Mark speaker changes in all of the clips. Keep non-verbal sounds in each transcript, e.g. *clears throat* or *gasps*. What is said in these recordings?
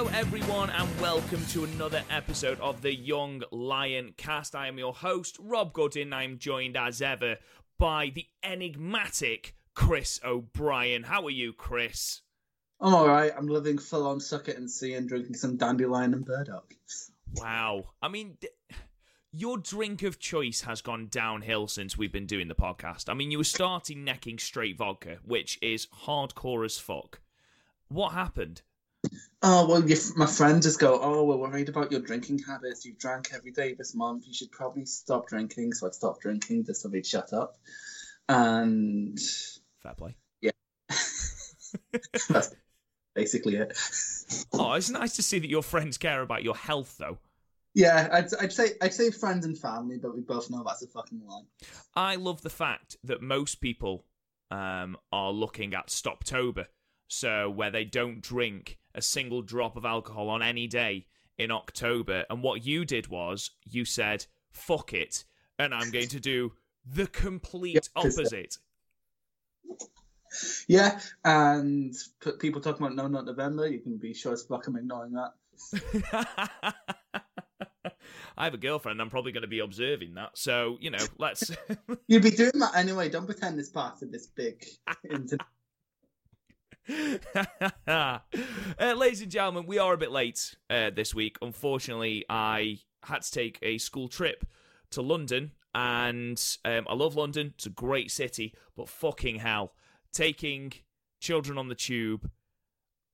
Speaker 1: Hello, everyone, and welcome to another episode of the Young Lion Cast. I am your host, Rob Goodin. I'm joined as ever by the enigmatic Chris O'Brien. How are you, Chris?
Speaker 2: I'm all right. I'm living full on suck it and see and drinking some dandelion and burdock.
Speaker 1: Wow. I mean, your drink of choice has gone downhill since we've been doing the podcast. I mean, you were starting necking straight vodka, which is hardcore as fuck. What happened?
Speaker 2: Oh well, your, my friend just go, "Oh, we're worried about your drinking habits. You've drank every day this month. You should probably stop drinking." So I stopped drinking just so they'd shut up. And
Speaker 1: Fair play. *laughs*
Speaker 2: that's basically it.
Speaker 1: Oh, it's nice to see that your friends care about your health, though.
Speaker 2: Yeah, I'd, I'd say I'd say friends and family, but we both know that's a fucking lie.
Speaker 1: I love the fact that most people um, are looking at Stoptober, so where they don't drink a single drop of alcohol on any day in October. And what you did was you said, "Fuck it," and I'm going to do the complete
Speaker 2: 'cause- uh,
Speaker 1: opposite.
Speaker 2: Yeah, and people talking about no, not November. You can be sure as fuck I'm ignoring that. *laughs*
Speaker 1: I have a girlfriend. I'm probably going to be observing that. So you know, let's. *laughs*
Speaker 2: You'd be doing that anyway. Don't pretend it's part of this big. *laughs* *laughs*
Speaker 1: uh, ladies and gentlemen, we are a bit late uh, this week. Unfortunately, I had to take a school trip to London, and um, I love London. It's a great city, but fucking hell, taking children on the tube,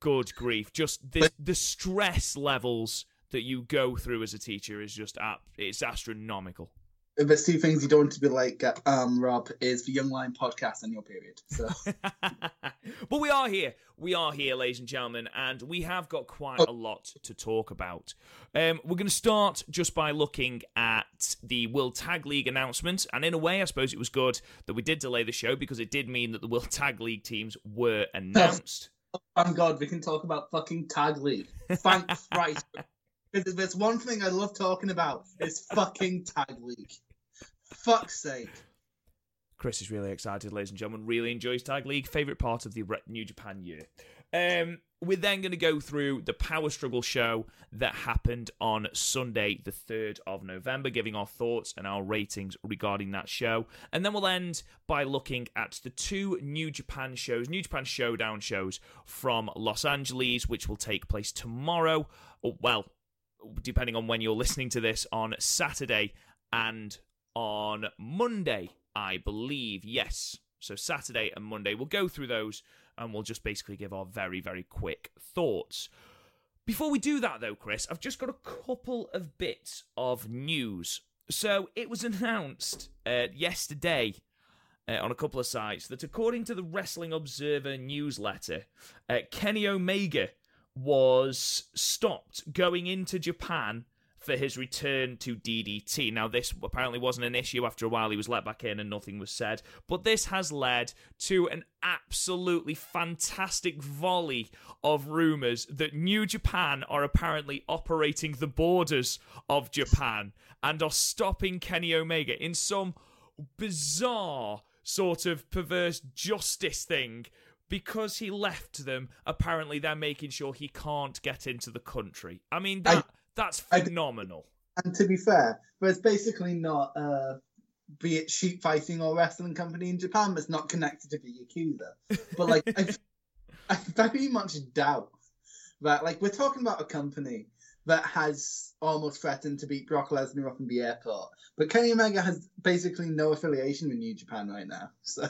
Speaker 1: good grief! Just the the stress levels that you go through as a teacher is just ap- it's astronomical.
Speaker 2: There's two things you don't want to be like, um, Rob, is the Young Lion podcast and your period. So *laughs*
Speaker 1: but we are here. We are here, ladies and gentlemen, and we have got quite a lot to talk about. Um, we're going to start just by looking at the World Tag League announcement, and in a way, I suppose it was good that we did delay the show because it did mean that the World Tag League teams were announced.
Speaker 2: Oh, thank God we can talk about fucking tag league. Thank *laughs* Christ. Because if there's one thing I love talking about, it's fucking tag league. Fuck's sake.
Speaker 1: Chris is really excited, ladies and gentlemen. Really enjoys Tag League. Favorite part of the New Japan year. Um, we're then going to go through the Power Struggle show that happened on Sunday, the 3rd of November, giving our thoughts and our ratings regarding that show. And then we'll end by looking at the two New Japan shows, New Japan Showdown shows from Los Angeles, which will take place tomorrow. Well, depending on when you're listening to this, on Saturday and on Monday, I believe. Yes. So Saturday and Monday. We'll go through those and we'll just basically give our very, very quick thoughts. Before we do that, though, Chris, I've just got a couple of bits of news. So it was *laughs* announced uh, yesterday uh, on a couple of sites that according to the Wrestling Observer newsletter, uh, Kenny Omega was stopped going into Japan for his return to DDT. Now, this apparently wasn't an issue. After a while, he was let back in and nothing was said. But this has led to an absolutely fantastic volley of rumours that New Japan are apparently operating the borders of Japan and are stopping Kenny Omega in some bizarre sort of perverse justice thing because he left them apparently they're making sure he can't get into the country i mean that that's phenomenal
Speaker 2: And to be fair, there's basically not, uh, be it sheep fighting or wrestling company in Japan that's not connected to the Yakuza. But like, I, *laughs* I very much doubt that, like, we're talking about a company that has almost threatened to beat Brock Lesnar up in the airport. But Kenny Omega has basically no affiliation with New Japan right now. *laughs* So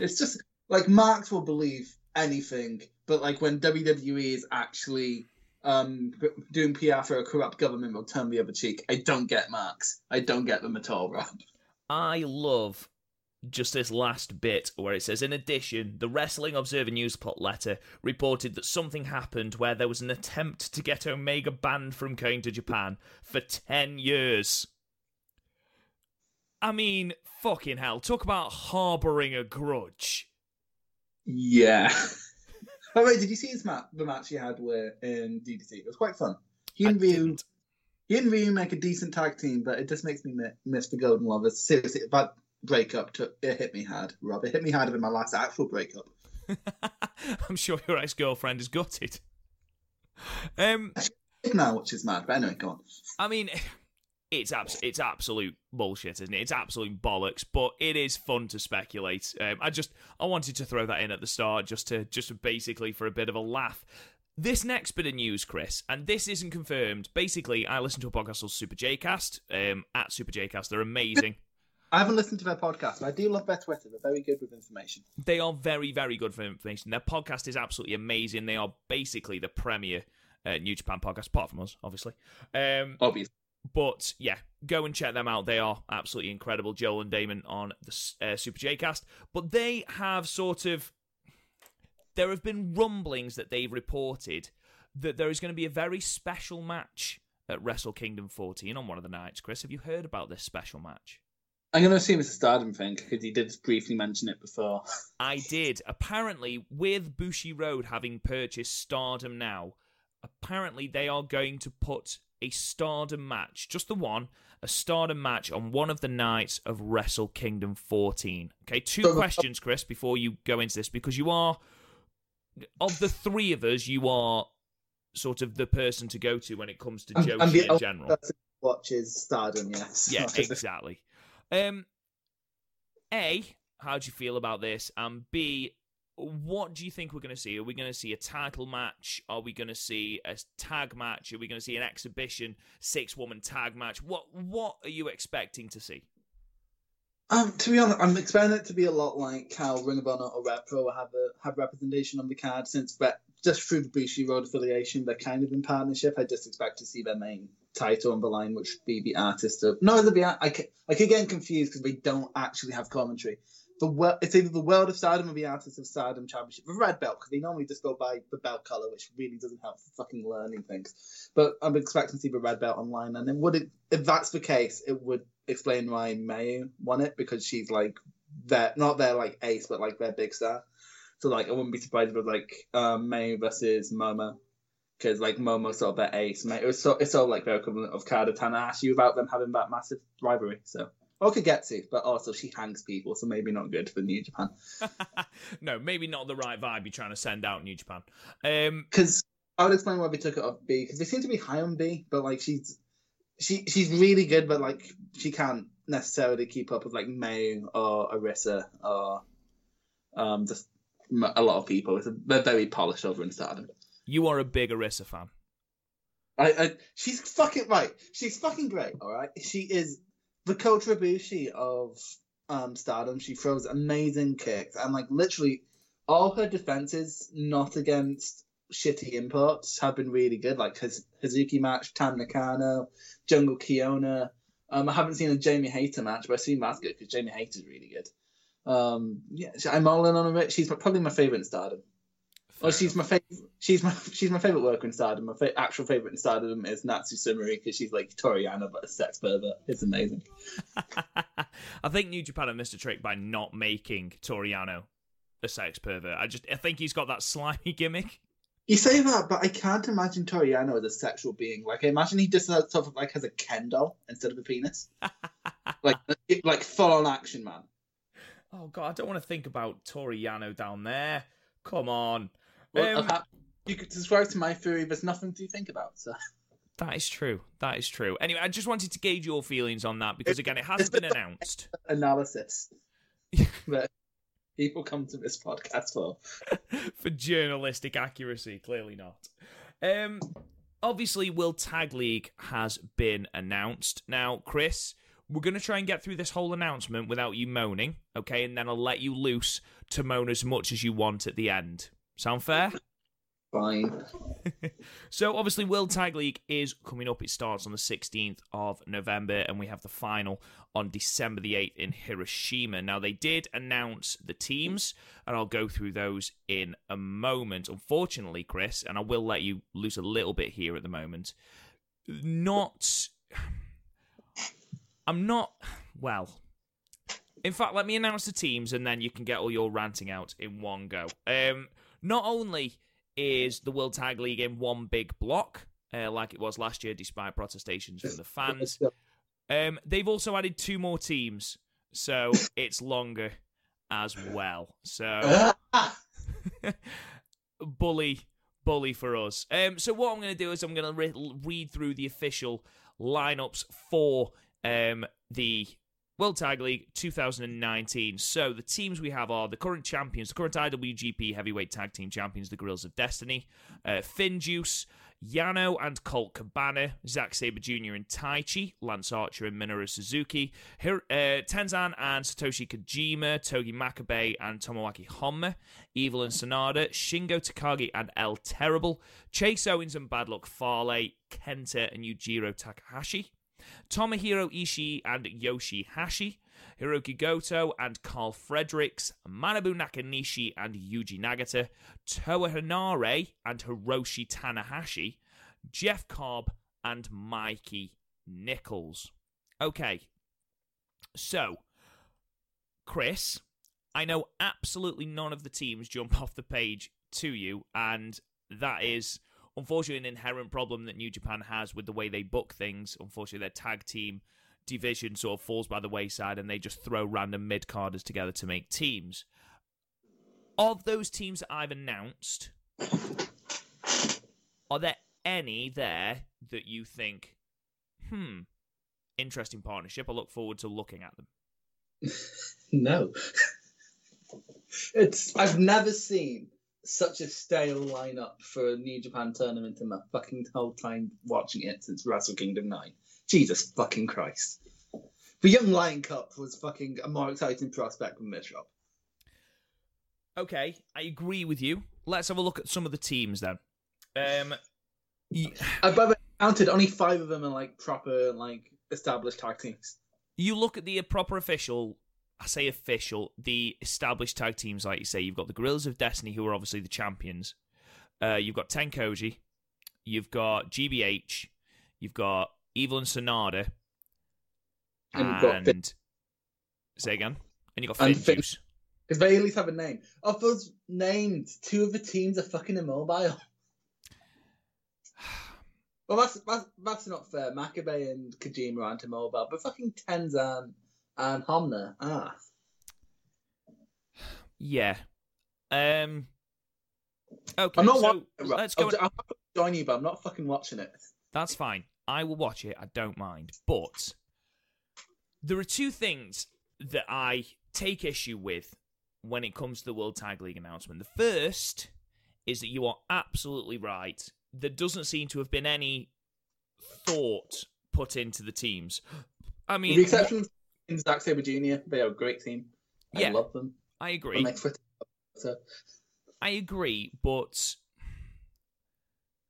Speaker 2: it's just like Marks will believe anything, but like when WWE is actually um doing PR for a corrupt government, they'll turn the other cheek. I don't get Marks. I don't get them at all, Rob.
Speaker 1: i love just this last bit where it says in addition the wrestling observer newsplot letter reported that something happened where there was an attempt to get omega banned from going to japan for 10 years i mean fucking hell talk about harboring a grudge
Speaker 2: Yeah. *laughs* oh way, did you see his match? The match he had with in DDT. It was quite fun. He and Ryu, he and Ryu make a decent tag team, but it just makes me miss the Golden Lovers. Seriously, that breakup took it hit me hard, Rob. It hit me harder than my last actual breakup. *laughs*
Speaker 1: I'm sure your ex girlfriend is gutted. Um, *laughs*
Speaker 2: now, which is mad. But anyway, go on.
Speaker 1: I mean, it's abs- it's absolute bullshit, isn't it? It's absolute bollocks. But it is fun to speculate. Um, I just I wanted to throw that in at the start, just to just basically for a bit of a laugh. This next bit of news, Chris, and this isn't confirmed. Basically, I listen to a podcast called Super Jcast um, at Super Jcast. They're amazing. *laughs*
Speaker 2: I haven't listened to their podcast, but I do love their Twitter. They're very good with information.
Speaker 1: They are very, very good for information. Their podcast is absolutely amazing. They are basically the premier uh, New Japan podcast, apart from us, obviously. Um,
Speaker 2: Obviously.
Speaker 1: But yeah, go and check them out. They are absolutely incredible. Joel and Damon on the uh, Super Cast. But they have sort of. There have been rumblings that they've reported that there is going to be a very special match at Wrestle Kingdom 14 on one of the nights. Chris, have you heard about this special match?
Speaker 2: I'm going to assume it's a Stardom thing because he did briefly mention it before. *laughs*
Speaker 1: I did. Apparently, with Bushiroad having purchased Stardom now, apparently they are going to put a Stardom match, just the one, a Stardom match on one of the nights of Wrestle Kingdom 14. Okay, two
Speaker 2: So-
Speaker 1: questions, Chris, before you go into this, because you are, of the three of us, you are sort of the person to go to when it comes to Joshi
Speaker 2: the
Speaker 1: in general.
Speaker 2: watches Stardom, yes.
Speaker 1: Yeah, *laughs* exactly. Um, A, how do you feel about this? And B, what do you think we're going to see? Are we going to see a title match? Are we going to see a tag match? Are we going to see an exhibition six woman tag match? What What are you expecting to see?
Speaker 2: Um, to be honest, I'm expecting it to be a lot like how Ring of Honor or Rev Pro have a, have representation on the card since just through the Bushiroad affiliation, they're kind of in partnership. I just expect to see their main title on the line, which would be the artist of. No, the I, I, I keep getting confused because they don't actually have commentary. The wo- it's either the World of Stardom or the Artist of Stardom Championship. The red belt because they normally just go by the belt color, which really doesn't help for fucking learning things. But I'm expecting to see the red belt online, and then would it if that's the case, it would explain why Mayu won it because she's like their not their like ace, but like their big star. So like I wouldn't be surprised if like um, Mayu versus Momo. Because like Momo's sort of their ace, May- it was so it's of like their equivalent of Kada Tanahashi without them having that massive rivalry. So Okagetsu, but also she hangs people, so maybe not good for New Japan. *laughs*
Speaker 1: no, maybe not the right vibe you're trying to send out New Japan. Um,
Speaker 2: Because I would explain why we took it off Bea because they seem to be high on Bea, but like she's she she's really good, but like she can't necessarily keep up with like May or Arisa or um just a lot of people. It's a, they're very polished over in Stardom.
Speaker 1: you are a big Arisa fan.
Speaker 2: I, I she's fucking right. She's fucking great. All right, she is the Kota Ibushi of um Stardom. She throws amazing kicks and like literally all her defenses, not against shitty imports, have been really good. Like Hazuki match, Tam Nakano, Jungle Kyona. Um, I haven't seen a Jamie Hayter match, but I've seen that's good because Jamie Hayter's really good. Um, yeah, I'm all in on her. She's probably my favorite in Stardom. Oh, well, she's my favorite. She's *laughs* my she's my favorite worker in Stardom. My fa- actual favorite in Stardom is Natsu Sumire because she's like Toru Yano but a sex pervert. It's amazing. *laughs*
Speaker 1: I think New Japan have missed a trick by not making Toru Yano a sex pervert. I just I think he's got that *laughs* slimy gimmick.
Speaker 2: You say that, but I can't imagine Toru Yano as a sexual being. Like, I imagine he just has, sort of like has a Ken doll instead of a penis. like, like full on action man.
Speaker 1: Oh god, I don't want to think about Toru Yano down there. Come on.
Speaker 2: Well,
Speaker 1: Um,
Speaker 2: you could subscribe to my theory. There's nothing to think about. So
Speaker 1: That is true. That is true. Anyway, I just wanted to gauge your feelings on that because again, it hasn't been announced. *laughs*
Speaker 2: analysis *laughs* that people come to this podcast for. *laughs*
Speaker 1: for journalistic accuracy. Clearly not. Um, obviously, World Tag League has been announced. Now, Chris, we're going to try and get through this whole announcement without you moaning, okay? And then I'll let you loose to moan as much as you want at the end. Sound fair?
Speaker 2: Fine. *laughs*
Speaker 1: So obviously, World Tag League is coming up. It starts on the 16th of November, and we have the final on December the 8th in Hiroshima. Now they did announce the teams, and I'll go through those in a moment. Unfortunately, Chris, and I will let you loose a little bit here at the moment. Not, I'm not. Well, in fact, let me announce the teams, and then you can get all your ranting out in one go. Um, not only is the World Tag League in one big block, uh, like it was last year, despite protestations from the fans. Um, they've also added two more teams, so *laughs* it's longer as well. So *laughs* bully, bully for us. Um, so what I'm going to do is I'm going to re- read through the official lineups for um, the World Tag League 2019. So the teams we have are the current champions, the current IWGP Heavyweight Tag Team Champions, the Gorillas of Destiny, uh, Finjuice, Yano and Colt Cabana, Zack Sabre Jr. and Taichi, Lance Archer and Minoru Suzuki, uh, Tenzan and Satoshi Kojima, Togi Makabe and Tomoaki Honma, Evil and Sanada, Shingo Takagi and El Terrible, Chase Owens and Bad Luck Fale, Kenta and Yujiro Takahashi, Tomohiro Ishii and Yoshi-Hashi, Hiroki Goto and Karl Fredericks, Manabu Nakanishi and Yuji Nagata, Toa Henare and Hiroshi Tanahashi, Jeff Cobb and Mikey Nicholls. Okay, so, Chris, I know absolutely none of the teams jump *laughs* off the page to you, and that is unfortunately an inherent problem that New Japan has with the way they book things. Unfortunately, their tag team division sort of falls by the wayside and they just throw random mid carders together to make teams. Of those teams that I've announced, are there any there that you think, hmm, interesting partnership? I look forward to looking at them. *laughs*
Speaker 2: no. *laughs* it's I've never seen such a stale lineup for a New Japan tournament in my fucking whole time watching it since Wrestle Kingdom 9. Jesus fucking Christ. The Young Lion Cup was fucking a more exciting prospect than Mishop.
Speaker 1: Okay, I agree with you. Let's have a look at some of the teams then. Um,
Speaker 2: I've counted only five of them are like proper, like established tag teams.
Speaker 1: You look at the proper official I say official, the established tag teams, like you say, you've got the Gorillas of Destiny, who are obviously the champions. Uh, you've got Tenkoji, you've got GBH, you've got Evil and Sanada, and, and say again, and you got Finn Juice.
Speaker 2: If they at least have a name, of those named, two of the teams are fucking immobile. *sighs* well, that's, that's that's not fair. Makabe and Kojima aren't immobile, but fucking Tenzan and Honma. Ah.
Speaker 1: Yeah. Um. Okay.
Speaker 2: I'm not
Speaker 1: so
Speaker 2: watching Let's go. I'll, I'll join you, but I'm not fucking watching it.
Speaker 1: That's fine. I will watch it. I don't mind. But there are two things that I take issue with when it comes to the World Tag League announcement. The first is that you are absolutely right. There doesn't seem to have been any thought put into the teams. I mean,
Speaker 2: the exception in Zack Sabre Jr. They are a great team. I yeah, love them.
Speaker 1: I agree. I agree, but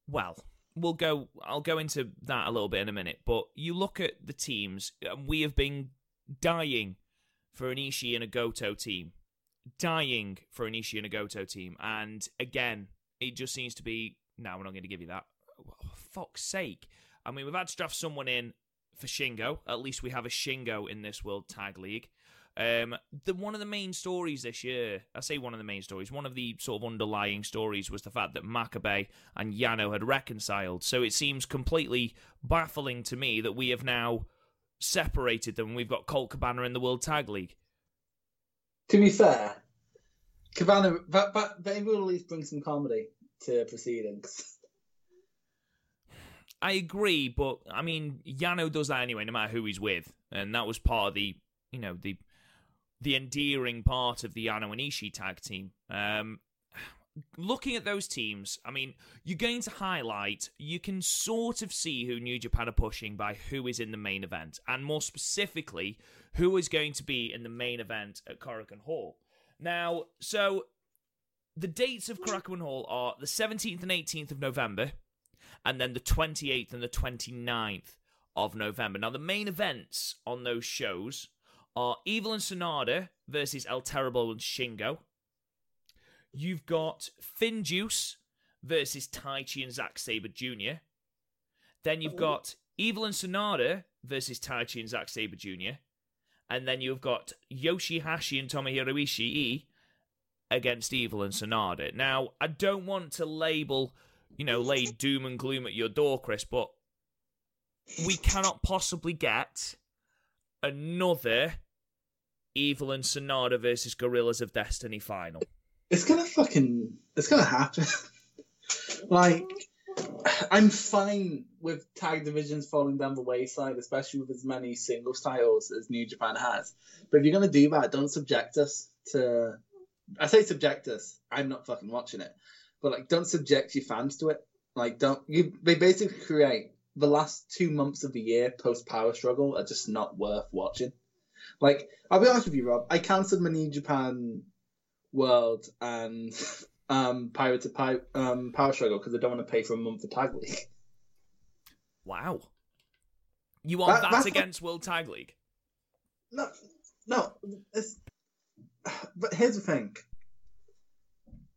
Speaker 1: well, we'll go. I'll go into that a little bit in a minute. But you look at the teams. We have been dying for an Ishii and a Goto team, dying for an Ishii and a Goto team, and again, it just seems to be. Now we're not going to give you that. Oh, fuck's sake! I mean, we've had to draft someone in for Shingo. At least we have a Shingo in this World Tag League. Um, the one of the main stories this year, I say one of the main stories, one of the sort of underlying stories was the fact that Makabe and Yano had reconciled. So it seems completely baffling to me that we have now separated them. We've got Colt Cabana in the World Tag League.
Speaker 2: To be fair, Cabana, but, but they will at least bring some comedy to proceedings. *laughs*
Speaker 1: I agree, but I mean, Yano does that anyway, no matter who he's with, and that was part of the, you know, the the endearing part of the Yano and Ishii tag team. Um, looking at those teams, I mean, you're going to highlight, you can sort of see who New Japan are pushing by who is in the main event, and more specifically, who is going to be in the main event at Korakuen Hall. Now, so the dates of Korakuen Hall are the 17th and 18th of November, and then the 28th and the 29th of November. Now, the main events on those shows are Evil and Sanada versus El Terrible and Shingo. You've got Finjuice versus Taichi and Zack Sabre Jr. Then you've got Evil and Sanada versus Taichi and Zack Sabre Jr. And then you've got Yoshi-Hashi and Tomohiro Ishii against Evil and Sanada. Now, I don't want to label you know, lay doom and gloom at your door, Chris, but we cannot possibly get another Evil and Sanada versus Gorillas of Destiny final.
Speaker 2: It's gonna fucking. It's gonna happen. *laughs* like I'm fine with tag divisions falling down the wayside, especially with as many singles titles as New Japan has. But if you're gonna do that, don't subject us to. I say subject us. I'm not fucking watching it, but like, don't subject your fans to it. Like, don't you? They basically create the last two months of the year post Power Struggle are just not worth watching. Like, I'll be honest with you, Rob. I cancelled my New Japan World and *laughs* um, Pirates of Pi- um, Power Struggle because I don't want to pay for a month of Tag League.
Speaker 1: Wow. You are
Speaker 2: That-
Speaker 1: that, against World Tag League?
Speaker 2: No, no. It's, *sighs* but here's the thing.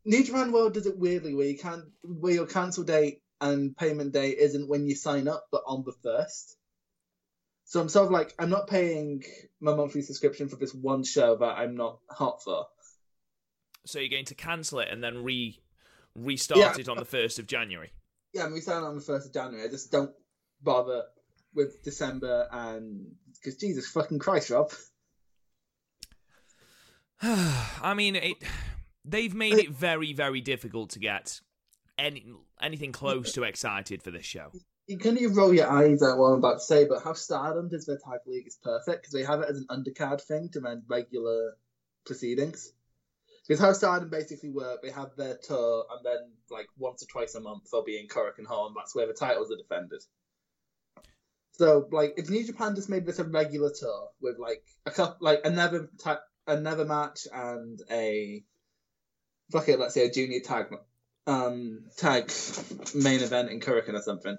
Speaker 2: New Japan World does it weirdly, where you can't, where your cancel date and payment date isn't when you sign up, but on the first. So I'm sort of like, I'm not paying my monthly subscription for this one show that I'm not hot for.
Speaker 1: So you're going to cancel it and then re restart
Speaker 2: Yeah.
Speaker 1: it on the first of January.
Speaker 2: Yeah, we sign on the first of January. I just don't bother with December and because Jesus fucking Christ, Rob. *sighs*
Speaker 1: I mean, it, they've made it very, very difficult to get any anything close to excited for this show.
Speaker 2: You can you roll your eyes at what I'm about to say, but how Stardom does their tag league is perfect because they have it as an undercard thing to run regular proceedings. Because how Stardom basically work, they have their tour, and then like once or twice a month they'll be in Korakuen Hall, and that's where the titles are defended. So like, if New Japan just made this a regular tour with like a couple, like another ta- another match and a fuck it, let's say a junior tag um tag main event in Korakuen or something,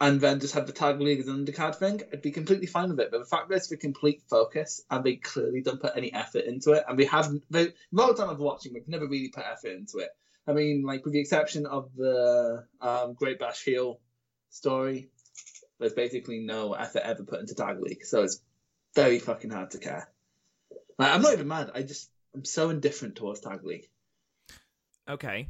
Speaker 2: and then just have the tag league as an undercard thing, I'd be completely fine with it. But the fact that it's the complete focus and they clearly don't put any effort into it, and we have the whole time I've watching, we've never really put effort into it. I mean, like with the exception of the um, Great Bash Heel story, there's basically no effort ever put into tag league, so it's very fucking hard to care. Like, I'm not even mad. I just I'm so indifferent towards tag league,
Speaker 1: Okay.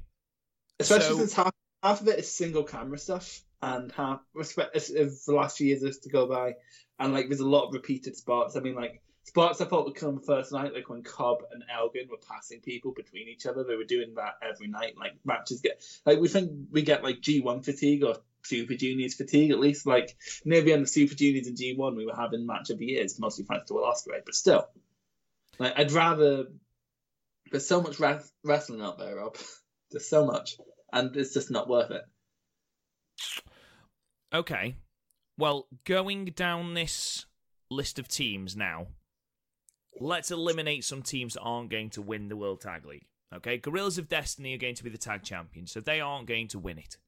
Speaker 2: especially
Speaker 1: So-
Speaker 2: since half half of it is single camera stuff, and half respect if if the last few years is to go by, and like there's a lot of repeated spots. I mean, like spots I thought would come first night, like when Cobb and Elgin were passing people between each other. They were doing that every night. Like matches get like we think we get like G1 fatigue or Super Juniors fatigue at least. Like near the end of Super Juniors and G1, we were having match of the years, mostly thanks to Will Ospreay, but still, like I'd rather. There's so much wrest- wrestling out there, Rob. *laughs* There's so much, and it's just not worth it.
Speaker 1: Okay. Well, going down this list of teams now, let's eliminate some teams that aren't going to win the World Tag League. Okay, Gorillas of Destiny are going to be the tag champions, so they aren't going to win it.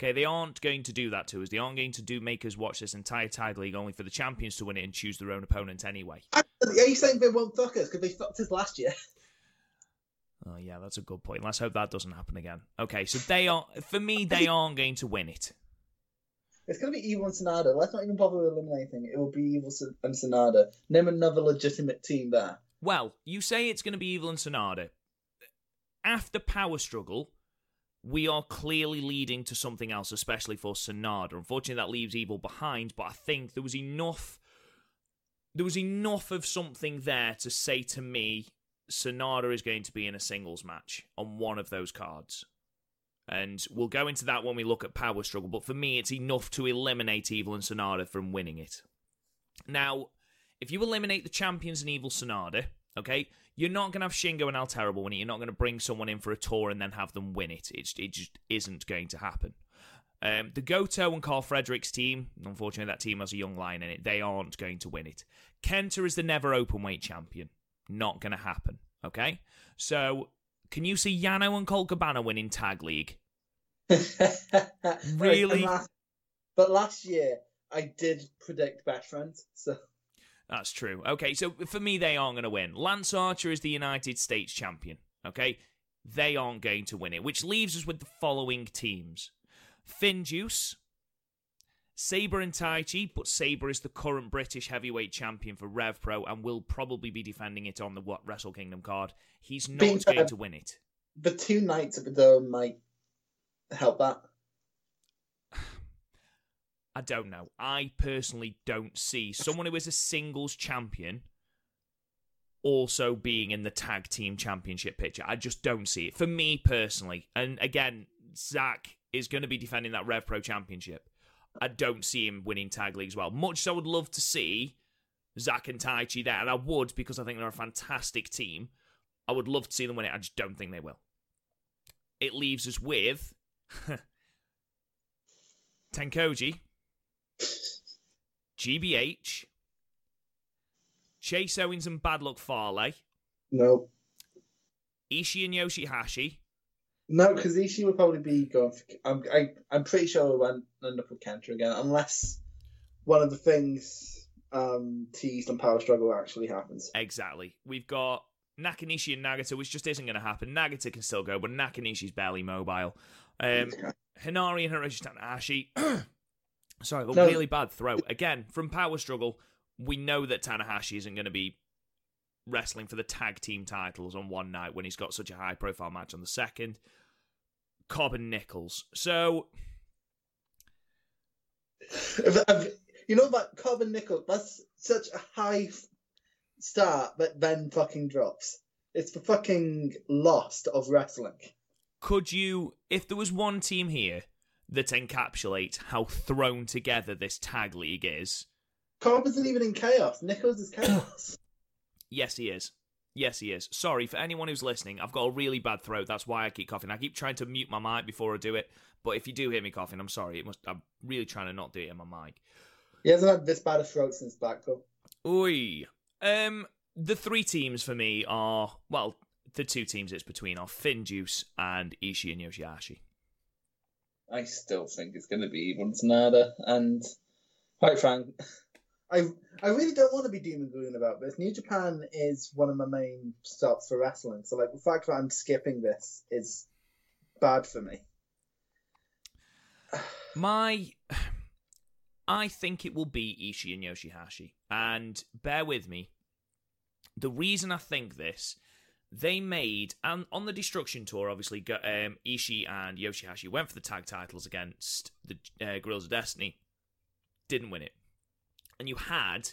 Speaker 1: Okay, they aren't going to do that to us. They aren't going to do make us watch this entire tag league only for the champions to win it and choose their own opponent anyway.
Speaker 2: Are you saying they won't fuck us because they fucked us last year? *laughs*
Speaker 1: Oh yeah, that's a good point. Let's hope that doesn't happen again. Okay, so they are for me they *laughs* aren't going to win it.
Speaker 2: It's gonna be Evil and Sanada. Let's not even bother with eliminating. It will be Evil and Sanada. Name another legitimate team there.
Speaker 1: Well, you say it's going to be Evil and Sanada. After Power Struggle, we are clearly leading to something else, especially for Sanada. Unfortunately, that leaves Evil behind, but I think there was enough. There was enough of something there to say to me, Sanada is going to be in a singles match on one of those cards. And we'll go into that when we look at Power Struggle, but for me, it's enough to eliminate Evil and Sanada from winning it. Now, if you eliminate the champions and Evil Sanada, okay, you're not going to have Shingo and El Terrible win it. You're not going to bring someone in for a tour and then have them win it. It's, it just isn't going to happen. Um, the Goto and Karl Fredericks team, unfortunately, that team has a young lion in it. They aren't going to win it. Kenta is the never open weight champion. Not going to happen. Okay? So, can you see Yano and Colt Cabana winning Tag League? *laughs* Really?
Speaker 2: Last- but last year I did predict best friends, so
Speaker 1: That's true. Okay, so for me, they aren't going to win. Lance Archer is the United States champion. Okay, they aren't going to win it, which leaves us with the following teams: Finn Juice, Sabre and Taichi, but Sabre is the current British heavyweight champion for Rev Pro and will probably be defending it on the what Wrestle Kingdom card. He's not
Speaker 2: Being
Speaker 1: going
Speaker 2: fair-
Speaker 1: to win it.
Speaker 2: the two nights at the dome might help that. *sighs*
Speaker 1: I don't know. I personally don't see someone who is a singles champion also being in the tag team championship picture. I just don't see it. For me personally, and again, Zack, is going to be defending that Rev Pro Championship. I don't see him winning tag league as well. Much as I would love to see Zack and Taichi there, and I would because I think they're a fantastic team. I would love to see them win it. I just don't think they will. It leaves us with *laughs* Tenkoji, GBH, Chase Owens and Bad Luck Fale,
Speaker 2: No.
Speaker 1: Ishii and Yoshihashi,
Speaker 2: No, because Ishii would probably be going for. I'm, I, I'm pretty sure we won't end up with Kenta again, unless one of the things um, teased on Power Struggle actually happens.
Speaker 1: Exactly. We've got Nakanishi and Nagata, which just isn't going to happen. Nagata can still go, but Nakanishi's barely mobile. Um, Henare and Hiroshi Tanahashi. *clears throat* Sorry, but
Speaker 2: No.
Speaker 1: really bad throw. Again, from Power Struggle, we know that Tanahashi isn't going to be wrestling for the tag team titles on one night when he's got such a high profile match on the second. Cobb and Nicholls. So,
Speaker 2: you know that Cobb and Nickel, that's such a high start, but then fucking drops. It's the fucking lost of wrestling.
Speaker 1: could you, if there was one team here that encapsulates how thrown together this tag league is,
Speaker 2: Cobb isn't even in chaos. Nicholls is chaos.
Speaker 1: Yes, he is. Yes, he is. Sorry for anyone who's listening. I've got a really bad throat. That's why I keep coughing. I keep trying to mute my mic before I do it. But if you do hear me coughing, I'm sorry. It must. I'm really trying to not do it in my mic.
Speaker 2: he hasn't had this bad a throat since Blackpool.
Speaker 1: Oi. Um, the three teams for me are well, the two teams it's between are Finjuice and Ishii and Yoshihashi.
Speaker 2: I still think it's going to be even Sanada, and quite frank, I I really don't want to be doom and gloom about this. New Japan is one of my main stops for wrestling, so like the fact that I'm skipping this is bad for me. *sighs*
Speaker 1: My, I think it will be Ishii and Yoshihashi. And bear with me. The reason I think this, they made and on the Destruction Tour, obviously, um, Ishii and Yoshihashi went for the tag titles against the uh, of Destiny, didn't win it, and you had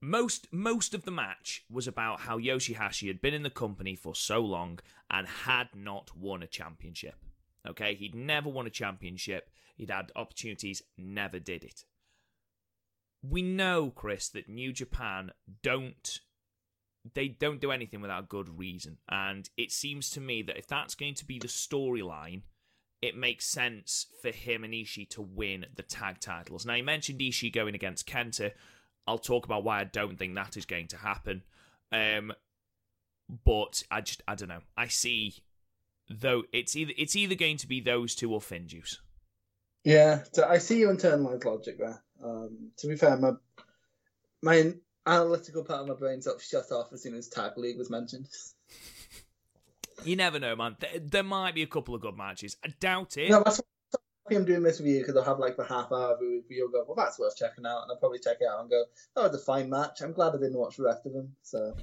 Speaker 1: most most of the match was about how Yoshihashi had been in the company for so long and had not won a championship. Okay, he'd never won a championship. He'd had opportunities, never did it. We know, Chris, that New Japan don't they don't do anything without good reason. And it seems to me that if that's going to be the storyline, it makes sense for him and Ishii to win the tag titles. Now, you mentioned Ishii going against Kenta. I'll talk about why I don't think that is going to happen. Um, but I just I don't know. I see though it's either it's either going to be those two or Finjuice.
Speaker 2: Yeah, so I see your internalized logic there. Um, to be fair, my my analytical part of my brain of shut off as soon as Tag League was mentioned. *laughs*
Speaker 1: You never know, man. There, there might be a couple of good matches. I doubt it.
Speaker 2: No, that's why I'm doing this with you because I'll have like the half hour review. You'll go, well, that's worth checking out, and I'll probably check it out and go, oh, it's a fine match. I'm glad I didn't watch the rest of them. So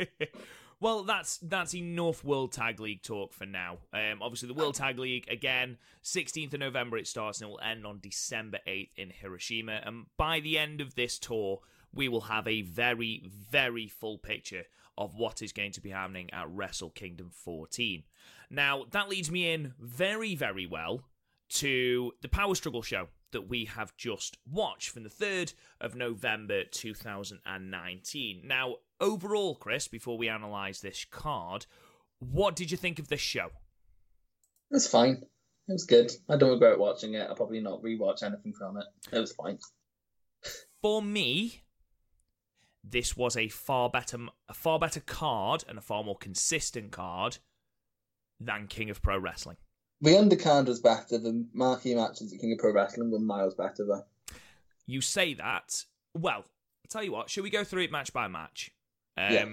Speaker 2: *laughs*
Speaker 1: well, that's that's enough World Tag League talk for now. Um, obviously, the World Tag League again, 16th of November it starts and it will end on December 8th in Hiroshima. And by the end of this tour, we will have a very very full picture of what is going to be happening at Wrestle Kingdom 14. Now that leads me in very very well to the Power Struggle show that we have just watched from the 3rd of November 2019. Now, overall, Chris, before we analyse this card, what did you think of this show?
Speaker 2: it was fine. It was good. I don't regret watching it. I'll probably not rewatch anything from it. It was fine.
Speaker 1: For me, this was a far better a far better card and a far more consistent card than King of Pro Wrestling.
Speaker 2: The undercard was better. The marquee matches at King of Pro Wrestling were miles better, though.
Speaker 1: You say that. Well, I'll tell you what, shall we go through it match by match? Um,
Speaker 2: Yeah.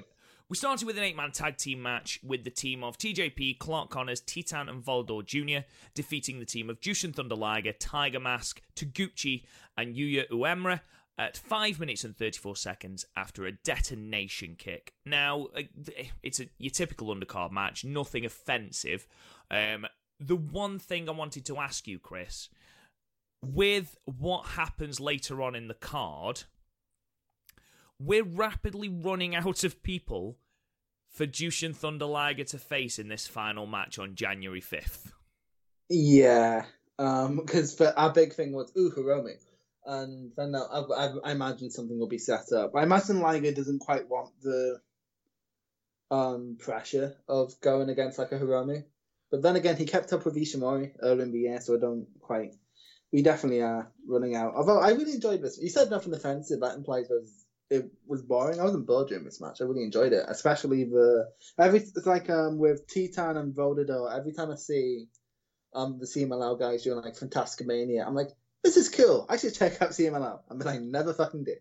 Speaker 1: We started with an eight man tag team match with the team of TJP, Clark Connors, Titan, and Volador Jr., defeating the team of Jushin Thunder Liger, Tiger Mask, Taguchi, and Yuya Uemura at 5 minutes and 34 seconds after a detonation kick. Now, uh, it's a your typical undercard match, nothing offensive. Um, the one thing I wanted to ask you, Chris, with what happens later on in the card, we're rapidly running *laughs* out of people for Jushin Thunder Liger to face in this final match on January 5th.
Speaker 2: Yeah, um, because our big thing was ooh Hiromu, and then I, I, I imagine something will be set up. I imagine Liger doesn't quite want the um pressure of going against like a Hiromu, but then again he kept up with Ishimori earlier in the year, so I don't quite. We definitely are running out. Although I really enjoyed this. You said nothing offensive. That implies was it was boring. I wasn't bored during this match. I really enjoyed it, especially the every. It's like um with Titan and Volador. Every time I see um the CMLL guys doing like Fantastica Mania, I'm like, this is cool. I should check out CMLL, and then I never fucking did.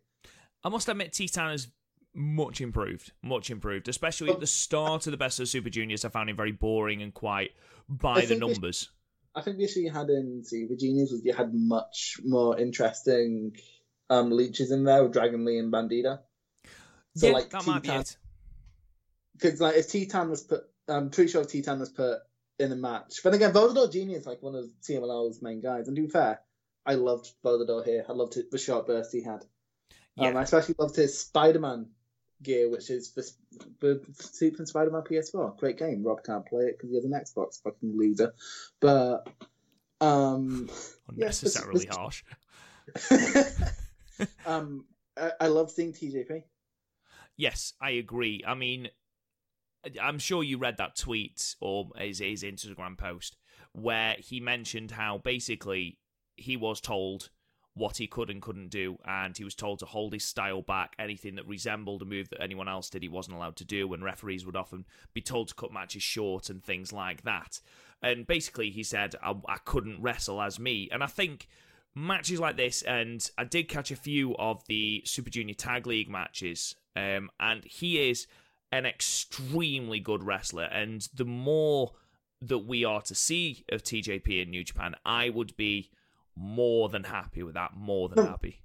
Speaker 1: I must admit, Titan is much improved, much improved. Especially at the start of the Best of Super Juniors, I found him very boring and quite by
Speaker 2: I
Speaker 1: the numbers.
Speaker 2: I think the issue you had in Super Juniors was you had much more interesting um leeches in there with Dragon Lee and Bandido. So
Speaker 1: yeah,
Speaker 2: like
Speaker 1: that might be it.
Speaker 2: because like if Titan was put, um, pretty sure Titan was put in a match. But again, Volador Junior is like one of CMLL's main guys. And to be fair, I loved Volador here. I loved it, the short burst he had. Um,
Speaker 1: Yeah.
Speaker 2: I especially loved his Spider-Man gear, which is the, the suit from Spider-Man PS4. Great game. Rob can't play it because he has an Xbox. Fucking loser. But um,
Speaker 1: Unnecessarily
Speaker 2: this-
Speaker 1: harsh. *laughs*
Speaker 2: um, I, I love seeing TJP.
Speaker 1: Yes, I agree. I mean, I'm sure you read that tweet or his, his Instagram post where he mentioned how basically he was told what he could and couldn't do, and he was told to hold his style back. Anything that resembled a move that anyone else did, he wasn't allowed to do, and referees would often be told to cut matches short and things like that. And basically, he said, I, I couldn't wrestle as me. And I think matches like this, and I did catch a few of the Super Junior Tag League matches, um, and he is an extremely good wrestler. And the more that we are to see of TJP in New Japan, I would be more than happy with that. More than happy.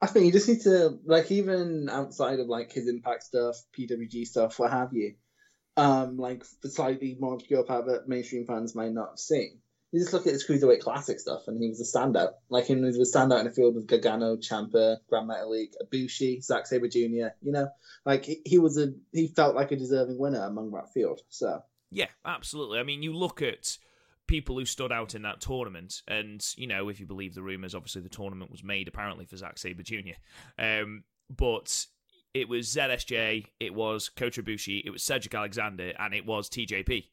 Speaker 2: I think you just need to like even outside of like his impact stuff, PWG stuff, what have you. Um, like the slightly more obscure part that mainstream fans might not have seen. You just look at his cruiserweight classic stuff, and he was a standout. Like him, he was a standout in the field with Gargano, Ciampa, Grand Metalik, Ibushi, Zack Sabre Jr. You know, like he, he was a he felt like a deserving winner among that field. So
Speaker 1: Yeah, absolutely. I mean, you look at people who stood out in that tournament, and you know, if you believe the rumors, obviously the tournament was made apparently for Zack Sabre Jr. Um, but it was ZSJ, it was Kota Ibushi, it was Cedric Alexander, and it was TJP.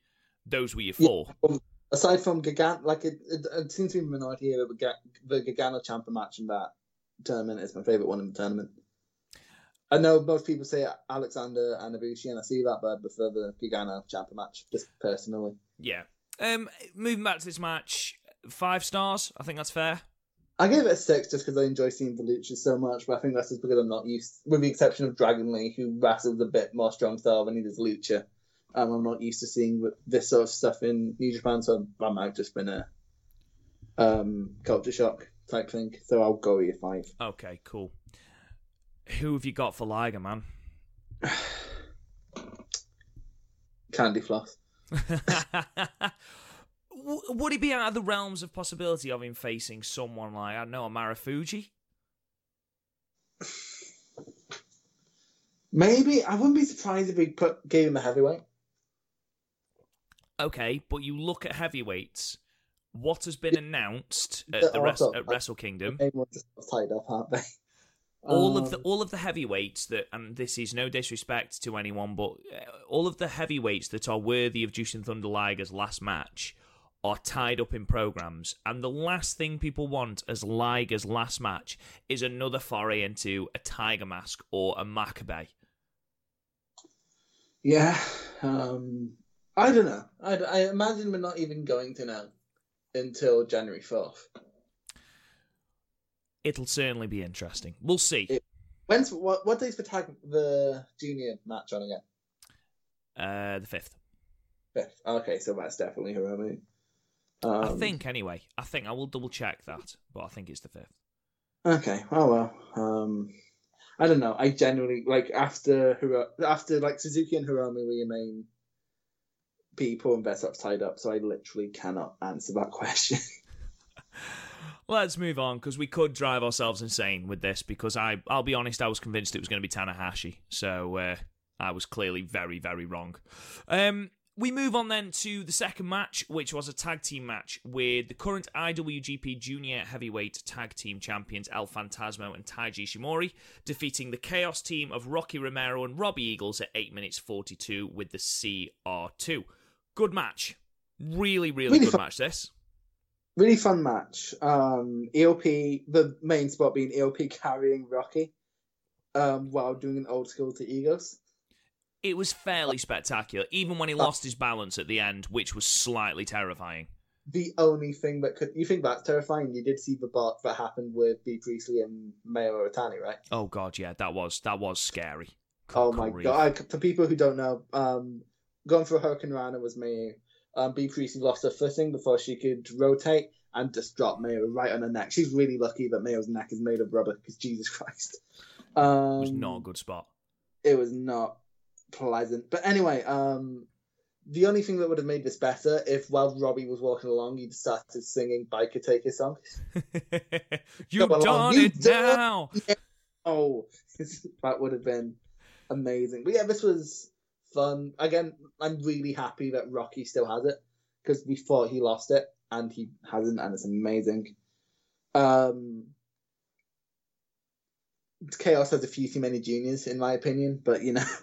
Speaker 1: Those were your
Speaker 2: Yeah.
Speaker 1: four.
Speaker 2: aside from Gargano, like it, it, it seems to be a minority here, but the Gargano Ciampa match in that tournament is my favorite one in the tournament. I know most people say Alexander and Ibushi, and I see that, but I prefer the Gargano Ciampa match, just personally.
Speaker 1: Yeah. Um, moving back to this match, five stars. I think that's fair.
Speaker 2: I gave it a six just because I enjoy seeing the luchas so much, but I think that's just because I'm not used, with the exception of Dragon Lee, who wrestles a bit more strong style than he does lucha. Um, I'm not used to seeing this sort of stuff in New Japan, so that might have just been a um, culture shock type thing. So I'll go with a five.
Speaker 1: Okay, cool. Who have you got for Liger, man? *sighs*
Speaker 2: Candy floss. *laughs*
Speaker 1: Would he be out of the realms of possibility of him facing someone like I don't know, a Marufuji?
Speaker 2: Maybe I wouldn't be surprised if we put gave him a heavyweight.
Speaker 1: Okay, but you look at heavyweights. What has been announced at the Wres-
Speaker 2: also-
Speaker 1: at Wrestle Kingdom?
Speaker 2: Everyone's just tied up, aren't they?
Speaker 1: All of the
Speaker 2: Um,
Speaker 1: all of the heavyweights that and this is no disrespect to anyone but uh, all of the heavyweights that are worthy of Jushin Thunder Liger's last match are tied up in programs and the last thing people want as Liger's last match is another foray into a Tiger Mask or a Makabe
Speaker 2: Yeah, um, I don't know. I, I imagine we're not even going to know until January fourth.
Speaker 1: It'll certainly be interesting we'll see
Speaker 2: It- When's what? What day's the tag the junior match on again?
Speaker 1: uh the 5th
Speaker 2: Fifth. Okay, so that's definitely Hiromu. Um,
Speaker 1: I think anyway I think I will double check that but I think it's the 5th
Speaker 2: Okay. Oh well. Um, I don't know. I genuinely like after Hiro- after like Suzuki and Hiromu were your main people and Vesop's tied up, so I literally cannot answer that *laughs* question. *laughs*
Speaker 1: Let's move on because we could drive ourselves insane with this. Because I, I'll be honest, I was convinced it was going to be Tanahashi, so uh, I was clearly very, very wrong. Um, we move on then to the second match, which was a tag team match with the current IWGP Junior Heavyweight Tag Team Champions El Phantasmo and Taiji Ishimori, defeating the Chaos team of Rocky Romero and Robbie Eagles at 8 minutes 42 with the CR2. Good match. Really, really,
Speaker 2: Really
Speaker 1: good
Speaker 2: fun.
Speaker 1: match, this.
Speaker 2: Really fun match. Um, ELP, the main spot being ELP *laughs* carrying Rocky, um, while doing an old school to Egos.
Speaker 1: It was fairly spectacular, even when he lost his balance at the end, which was slightly terrifying.
Speaker 2: The only thing that could you think that's terrifying. You did see the bot that happened with Bea Priestley and Mayu Otani, right?
Speaker 1: Oh god, yeah, that was that was scary.
Speaker 2: Oh my god! I, for people who don't know, um, going through Hurricane Rana was Mayu. Um, Bea Priestley lost her footing before she could rotate and just dropped Mayu right on her neck. She's really lucky that Mayu's neck is made of rubber because Jesus Christ, um,
Speaker 1: It was not a good spot.
Speaker 2: it was not pleasant. But anyway, um, the only thing that would have made this better if while Robbie was walking along, he'd started singing Biker Take his song. *laughs*
Speaker 1: you
Speaker 2: Come along,
Speaker 1: done
Speaker 2: you
Speaker 1: it
Speaker 2: done it.
Speaker 1: now. *laughs*
Speaker 2: Oh, *laughs* that would have been amazing. But yeah, this was fun. Again, I'm really happy that Rocky still has it because we thought he lost it and he hasn't, and it's amazing. Um, Chaos has a few too many juniors, in my opinion, but you know. *laughs*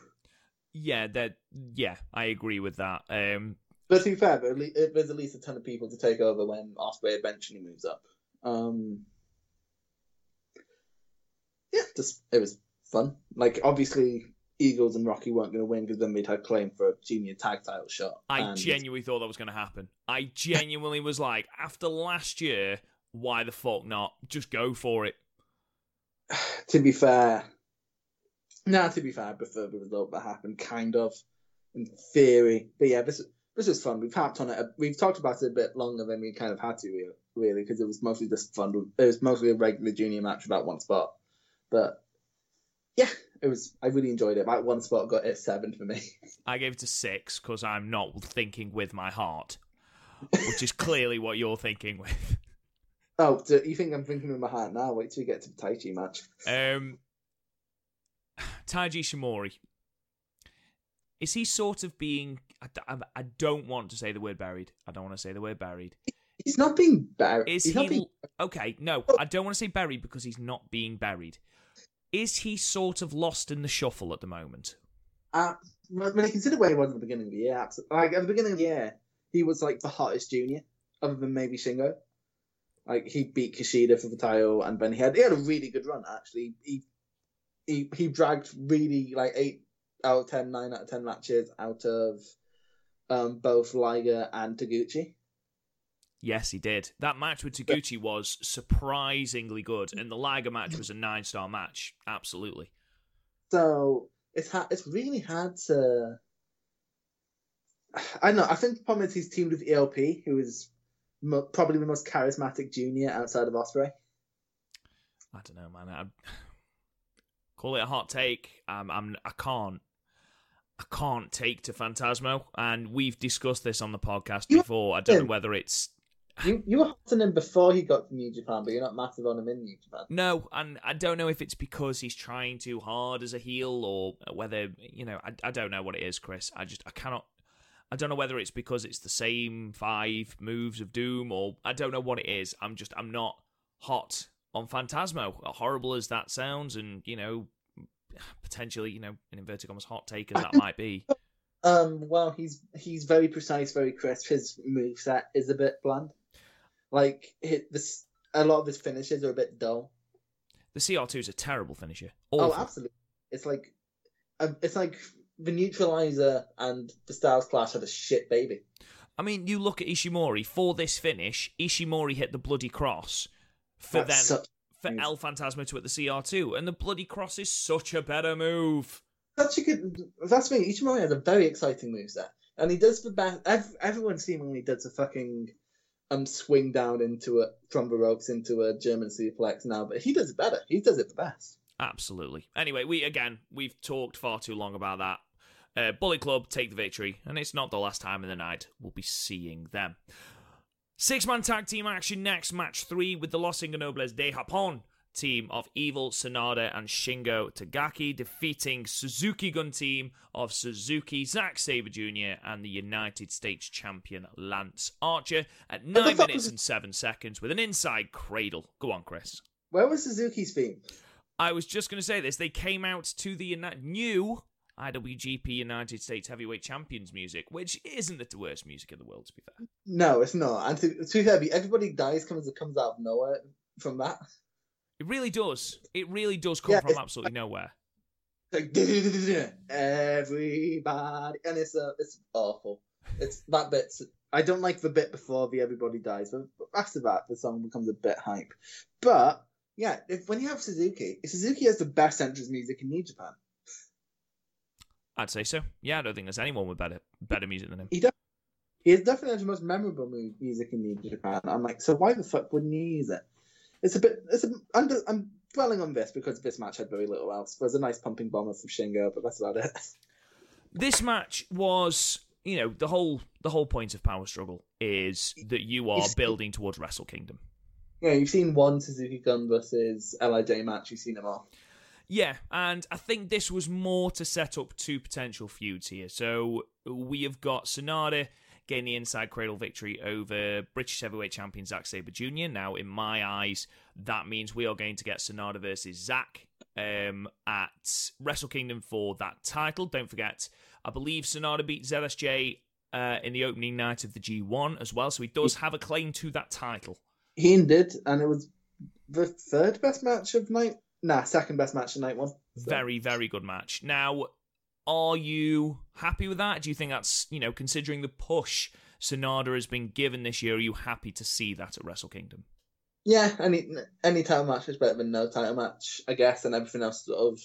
Speaker 1: Yeah, that. Yeah, I agree with that. Um,
Speaker 2: But to be fair, there's at least a ton of people to take over when Ospreay eventually moves up. Um, yeah, just it was fun. Like obviously, Eagles and Rocky weren't going to win because then they'd had claim for a junior tag title shot.
Speaker 1: I
Speaker 2: And
Speaker 1: genuinely thought that was going to happen. I genuinely was like, after last year, why the fuck not? Just go for it. *sighs*
Speaker 2: to be fair, nah, to be fair, I prefer the result that happened. Kind of, in theory, but yeah, this this was fun. We've harped on it. a- We've talked about it a bit longer than we kind of had to, really, because it was mostly just fun. It was mostly a regular junior match without one spot, but yeah, it was. I really enjoyed it. My one spot got a seven for me.
Speaker 1: I gave it a six because I'm not thinking with my heart, which is clearly what you're thinking with.
Speaker 2: Oh, do you think I'm thinking with my heart now? Wait till we get to the Taichi match.
Speaker 1: Um, Taiji Ishimori. Is he sort of being? I, don't want to say the word buried. I don't want to say the word buried.
Speaker 2: He's not being buried.
Speaker 1: Is
Speaker 2: He's
Speaker 1: he
Speaker 2: being
Speaker 1: okay? No, I don't want to say buried because he's not being buried. Is he sort of lost in the shuffle at the moment?
Speaker 2: Uh, when I consider where he was at the beginning of the year, like at the beginning of the year, he was like the hottest junior, other than maybe Shingo. Like he beat Kushida for the title, and then he had he had a really good run actually. He he he dragged really like eight out of ten, nine out of ten matches out of um, both Liger and Taguchi.
Speaker 1: Yes, he did. That match with Taguchi was surprisingly good, and the Liger match was a nine star match. Absolutely.
Speaker 2: So it's ha- it's really hard to. I don't know. I think the problem is he's teamed with ELP, who is mo- probably the most charismatic junior outside of Ospreay.
Speaker 1: I don't know, man. I *sighs* call it a hot take. Um, I'm. I can't. I can't take to Phantasmo, and we've discussed this on the podcast before. I don't know whether it's
Speaker 2: You you were hot on him before he got to New Japan, but you're not massive on him in New Japan.
Speaker 1: no, and I don't know if it's because he's trying too hard as a heel, or whether you know. I, I don't know what it is, Chris. I just I cannot. I don't know whether it's because it's the same five moves of doom, or I don't know what it is. I'm just I'm not hot on Phantasmo. Horrible as that sounds, and you know, potentially you know, an inverted commas hot take as that might be.
Speaker 2: Um, well, he's he's very precise, very crisp. His moveset is a bit bland. Like hit this, a lot of his finishes are a bit dull.
Speaker 1: The CR2 is a terrible finisher.
Speaker 2: Oh, absolutely. It's like, um, it's like the neutralizer and the Styles Clash had a shit baby.
Speaker 1: I mean, you look at Ishimori for this finish. Ishimori hit the bloody cross for
Speaker 2: That's
Speaker 1: them for
Speaker 2: move.
Speaker 1: El Phantasmo to hit the CR2, and the bloody cross is such a better move.
Speaker 2: Such a good. That's me. Ishimori has a very exciting moveset, and he does the best. Ev- everyone seemingly does a fucking um swing down into a from the ropes into a German suplex now, but he does it better. He does it the best.
Speaker 1: Absolutely. Anyway, we again we've talked far too long about that. Uh, Bullet Club take the victory, and it's not the last time in the night we'll be seeing them. Six man tag team action next, match three with the Los Ingobernables de Japón team of Evil, Sanada, and Shingo Takagi, defeating Suzuki Gun team of Suzuki, Zack Sabre Jr., and the United States champion Lance Archer at 9 minutes and 7 seconds with an inside cradle. Go on, Chris.
Speaker 2: Where was Suzuki's theme?
Speaker 1: I was just going to say this. They came out to the new IWGP United States Heavyweight Champions music, which isn't the worst music in the world, to be fair.
Speaker 2: No, it's not. And to, to be fair, everybody dies comes comes out of nowhere from that.
Speaker 1: It really does. It really does come yeah, from absolutely nowhere.
Speaker 2: Like everybody, and it's uh, it's awful. It's that bit. I don't like the bit before the everybody dies, but after that, the song becomes a bit hype. But yeah, if when you have Suzuki, Suzuki has the best entrance music in New Japan.
Speaker 1: I'd say so. Yeah, I don't think there's anyone with better better music than him.
Speaker 2: He does. He definitely the most memorable music in New Japan. I'm like, so why the fuck wouldn't you use it? It's a bit. It's a. I'm, I'm dwelling on this because this match had very little else. There's a nice pumping bomber from Shingo, but that's about it. *laughs*
Speaker 1: This match was, you know, the whole the whole point of Power Struggle is that you are building towards Wrestle Kingdom.
Speaker 2: Yeah, you've seen one Suzuki Gun versus Lij match. You've seen them all.
Speaker 1: Yeah, and I think this was more to set up two potential feuds here. So we have got Sanada getting the inside cradle victory over British heavyweight champion Zack Sabre Jr. Now, in my eyes, that means we are going to get Sanada versus Zack um, at Wrestle Kingdom for that title. Don't forget, I believe Sanada beat ZSJ uh, in the opening night of the G1 as well, so he does have a claim to that title.
Speaker 2: He did, and it was the third best match of night Nah, second best match of night one.
Speaker 1: So. Very, very good match. Now, are you happy with that? Do you think that's, you know, considering the push Sanada has been given this year, are you happy to see that at Wrestle Kingdom?
Speaker 2: Yeah, any any title match is better than no title match, I guess, and everything else sort of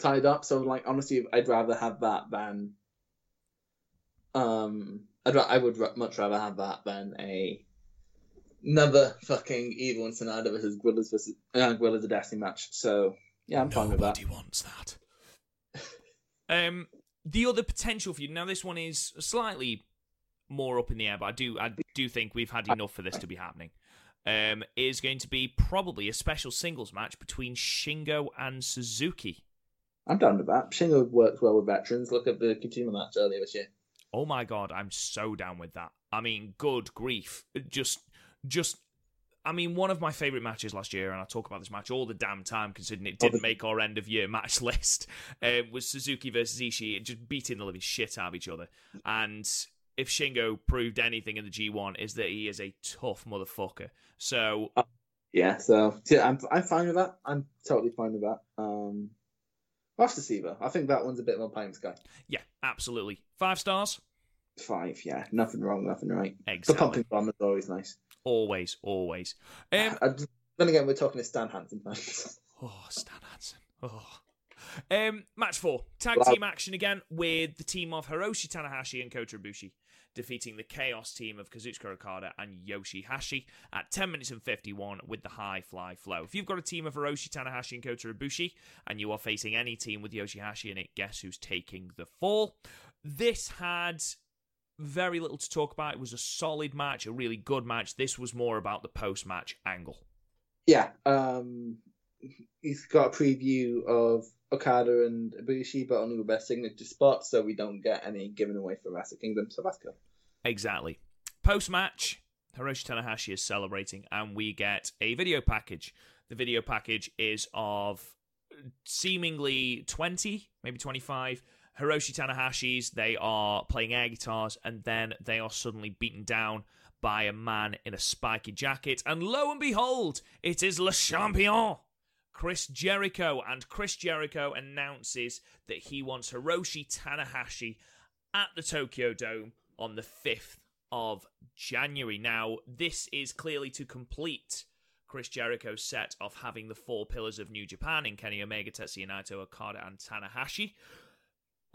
Speaker 2: tied up. So, like, honestly, I'd rather have that than. Um, I'd I would much rather have that than a another fucking evil and versus Guerrillas versus uh, Guerrillas a Destiny match. So yeah, I'm fine with that.
Speaker 1: Nobody wants that. Um, the other potential for you now, this one is slightly more up in the air, but I do I do think we've had enough for this to be happening. Um, is going to be probably a special singles match between Shingo and Suzuki.
Speaker 2: I'm down with that. Shingo works well with veterans. Look at the Kojima match earlier this year.
Speaker 1: Oh my god, I'm so down with that. I mean, good grief. Just just I mean, one of my favourite matches last year, and I talk about this match all the damn time, considering it didn't make our end of year *laughs* match list, uh, was Suzuki versus Ishii, just beating the living shit out of each other. And if Shingo proved anything in the G1, is that he is a tough motherfucker. So.
Speaker 2: Uh, yeah, so yeah, I'm, I'm fine with that. I'm totally fine with that. Um, we'll have to see, though. I think that one's a bit more pie in the sky.
Speaker 1: Yeah, absolutely. Five stars?
Speaker 2: Five, yeah. Nothing wrong, nothing right.
Speaker 1: Exactly.
Speaker 2: The pumping bomb is always nice.
Speaker 1: Always, always. Um,
Speaker 2: then again, we're talking to Stan Hansen fans. *laughs*
Speaker 1: oh, Stan Hansen. Oh. Um, match four. Tag team action again with the team of Hiroshi Tanahashi and Kota Ibushi defeating the Chaos team of Kazuchika Okada and Yoshihashi at 10 minutes and 51 with the high fly flow. If you've got a team of Hiroshi Tanahashi and Kota Ibushi and you are facing any team with Yoshihashi in it, guess who's taking the fall? This had very little to talk about. It was a solid match, a really good match. This was more about the post match angle.
Speaker 2: Yeah. Um, he's got a preview of Okada and Ibushi, but only with their signature spots, so we don't get any given away for Wrestle Kingdom. So that's good.
Speaker 1: Exactly. Post match, Hiroshi Tanahashi is celebrating, and we get a video package. The video package is of seemingly 20, maybe 25 Hiroshi Tanahashi's, they are playing air guitars, and then they are suddenly beaten down by a man in a spiky jacket. And lo and behold, it is Le Champion, Chris Jericho. And Chris Jericho announces that he wants Hiroshi Tanahashi at the Tokyo Dome on the 5th of January. Now, this is clearly to complete Chris Jericho's set of having the four pillars of New Japan in Kenny Omega, Tetsuya Naito, Okada, and Tanahashi.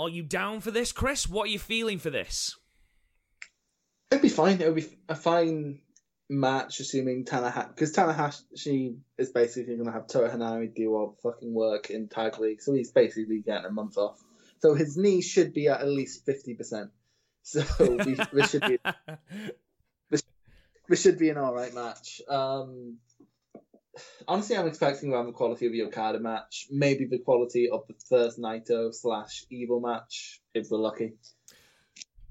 Speaker 1: Are you down for this, Chris? What are you feeling for this?
Speaker 2: It'd be fine. It would be a fine match, assuming Tanahashi, because Tanahashi is basically going to have Toa Henare do all the fucking work in tag league, so he's basically getting a month off. So his knee should be at at least fifty percent. So we, we, should be *laughs* this, this should be an all right match. Um, honestly, I'm expecting around the quality of the Okada match, maybe the quality of the first Naito slash Evil match, if we're lucky.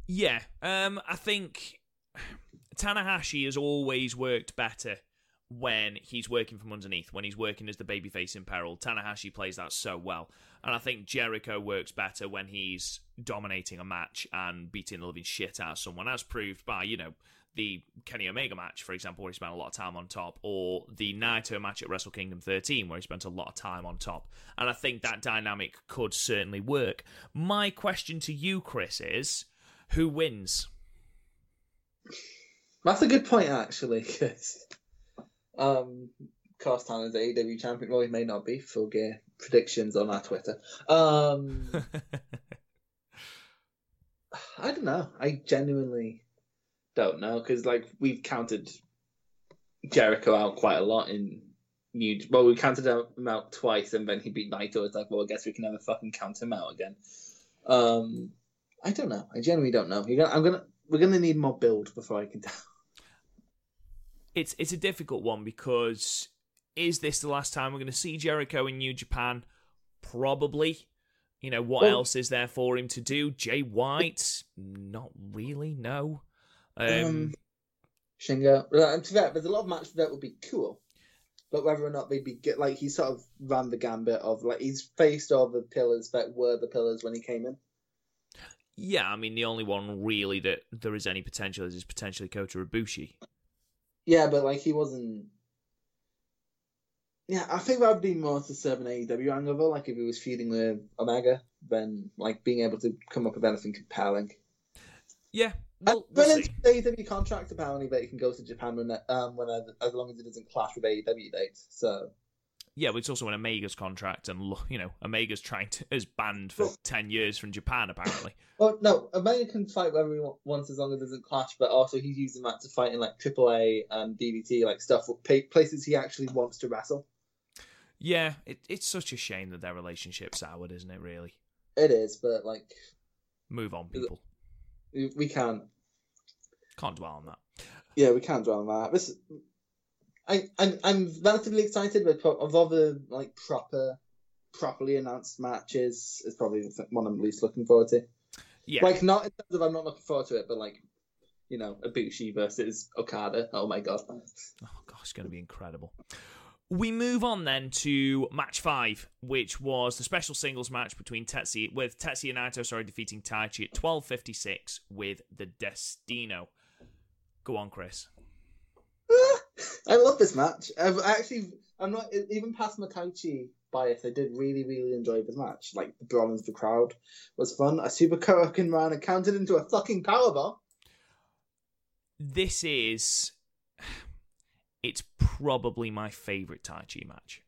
Speaker 1: Yeah, um, I think Tanahashi has always worked better when he's working from underneath, when he's working as the babyface in peril. Tanahashi plays that so well. And I think Jericho works better when he's dominating a match and beating the living shit out of someone, as proved by, you know, the Kenny Omega match, for example, where he spent a lot of time on top, or the Naito match at Wrestle Kingdom 13, where he spent a lot of time on top. And I think that dynamic could certainly work. My question to you, Chris, is who wins?
Speaker 2: That's a good point, actually, *laughs* because um, Carsten is AEW champion. Well, he may not be. Full gear predictions on our Twitter. Um, *laughs* I don't know. I genuinely don't know because, like, we've counted Jericho out quite a lot in New. Well, we counted him out twice, and then he beat Naito. It's like, well, I guess we can never fucking count him out again. Um, I don't know. I genuinely don't know. Gonna, I'm gonna. We're gonna need more build before I can *laughs* tell.
Speaker 1: It's it's a difficult one because is this the last time we're going to see Jericho in New Japan? Probably. You know, what well, else is there for him to do? Jay White? Not really, no. Um, um
Speaker 2: Shingo. And to that, there's a lot of matches that would be cool. But whether or not they'd be get like he sort of ran the gambit of like he's faced all the pillars that were the pillars when he came in.
Speaker 1: Yeah, I mean the only one really that there is any potential is, is potentially Kota Ibushi.
Speaker 2: Yeah, but like he wasn't yeah, I think that would be more to serve an AEW angle, like if he was feuding with Omega, than like being able to come up with anything compelling.
Speaker 1: Yeah, well,
Speaker 2: we'll into AEW contract apparently that he can go to Japan when, um, when as long as it doesn't clash with AEW dates. So
Speaker 1: yeah, but it's also an Omega's contract, and you know, Omega's trying to is banned for well, ten years from Japan apparently. *laughs*
Speaker 2: Well, no, Omega can fight wherever he wants as long as it doesn't clash. But also, he's using that to fight in like AAA and DDT, like stuff places he actually wants to wrestle.
Speaker 1: Yeah, it, it's such a shame that their relationship's soured, isn't it? Really,
Speaker 2: it is. But like,
Speaker 1: move on, people.
Speaker 2: We can't.
Speaker 1: Can't dwell on that.
Speaker 2: Yeah, we can't dwell on that. This I, I'm, I'm relatively excited with of other like proper, properly announced matches. Is probably one I'm least looking forward to. Yeah. Like not in terms of I'm not looking forward to it, but like, you know, Ibushi versus Okada. Oh my god. Oh
Speaker 1: gosh, it's going to be incredible. We move on then to match five, which was the special singles match between Tetsuya with Tetsuya Naito, sorry, defeating Taichi at twelve fifty six with the Destino. Go on, Chris. *laughs*
Speaker 2: I love this match. I've actually, I'm not even past my Taichi bias. I did really, really enjoy this match. Like the into the crowd was fun. A super Korakuen ran and counted into a fucking powerbomb.
Speaker 1: This is, it's probably my favorite Taichi match.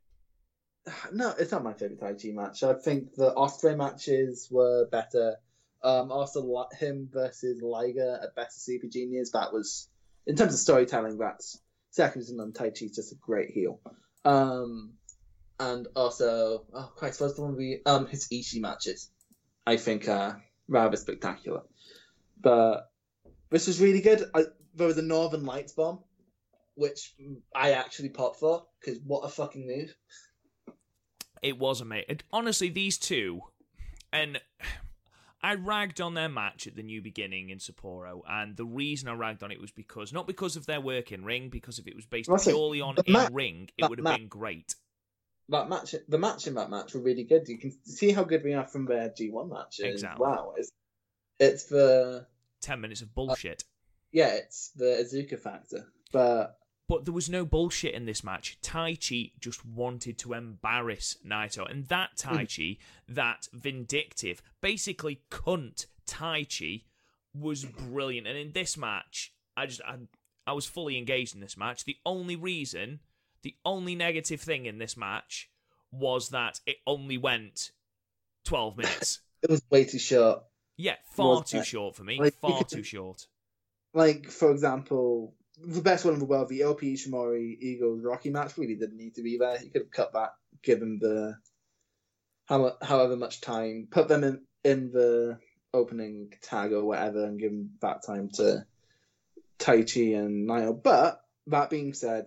Speaker 1: *sighs*
Speaker 2: No, it's not my favorite Taichi match. I think the Ospreay matches were better. Um, also, him versus Liger at Best of Super Juniors. That was, in terms of storytelling, that's second to none. Taichi's just a great heel. Um, and also, oh Christ, what's the one we um his Ishii matches? I think rather spectacular. But this was really good. I, there was a Northern Lights bomb, which I actually popped for because what a fucking move!
Speaker 1: It was amazing. Honestly, these two, and I ragged on their match at the New Beginning in Sapporo, and the reason I ragged on it was because not because of their work in ring, because if it was based purely on in ring, it would have ma- been great.
Speaker 2: That match, the match in that match were really good. You can see how good we are from their G1 matches. Exactly. Wow, it's it's the
Speaker 1: ten minutes of bullshit. Uh,
Speaker 2: yeah, it's the Azuka factor, but
Speaker 1: but there was no bullshit in this match. Taichi just wanted to embarrass Naito. And that Tai hmm. Chi, that vindictive, basically cunt Taichi, was brilliant. And in this match, I just I, I was fully engaged in this match. The only reason, the only negative thing in this match was that it only went 12 minutes. *laughs*
Speaker 2: it was way too short.
Speaker 1: Yeah, far too short for me. Like, far too short.
Speaker 2: Like, for example, the best one in the world, the OP Ishimori Eagles Rocky match really didn't need to be there. You could have cut back, given the how, however much time, put them in in the opening tag or whatever, and give them that time to Taichi and Naito. But that being said,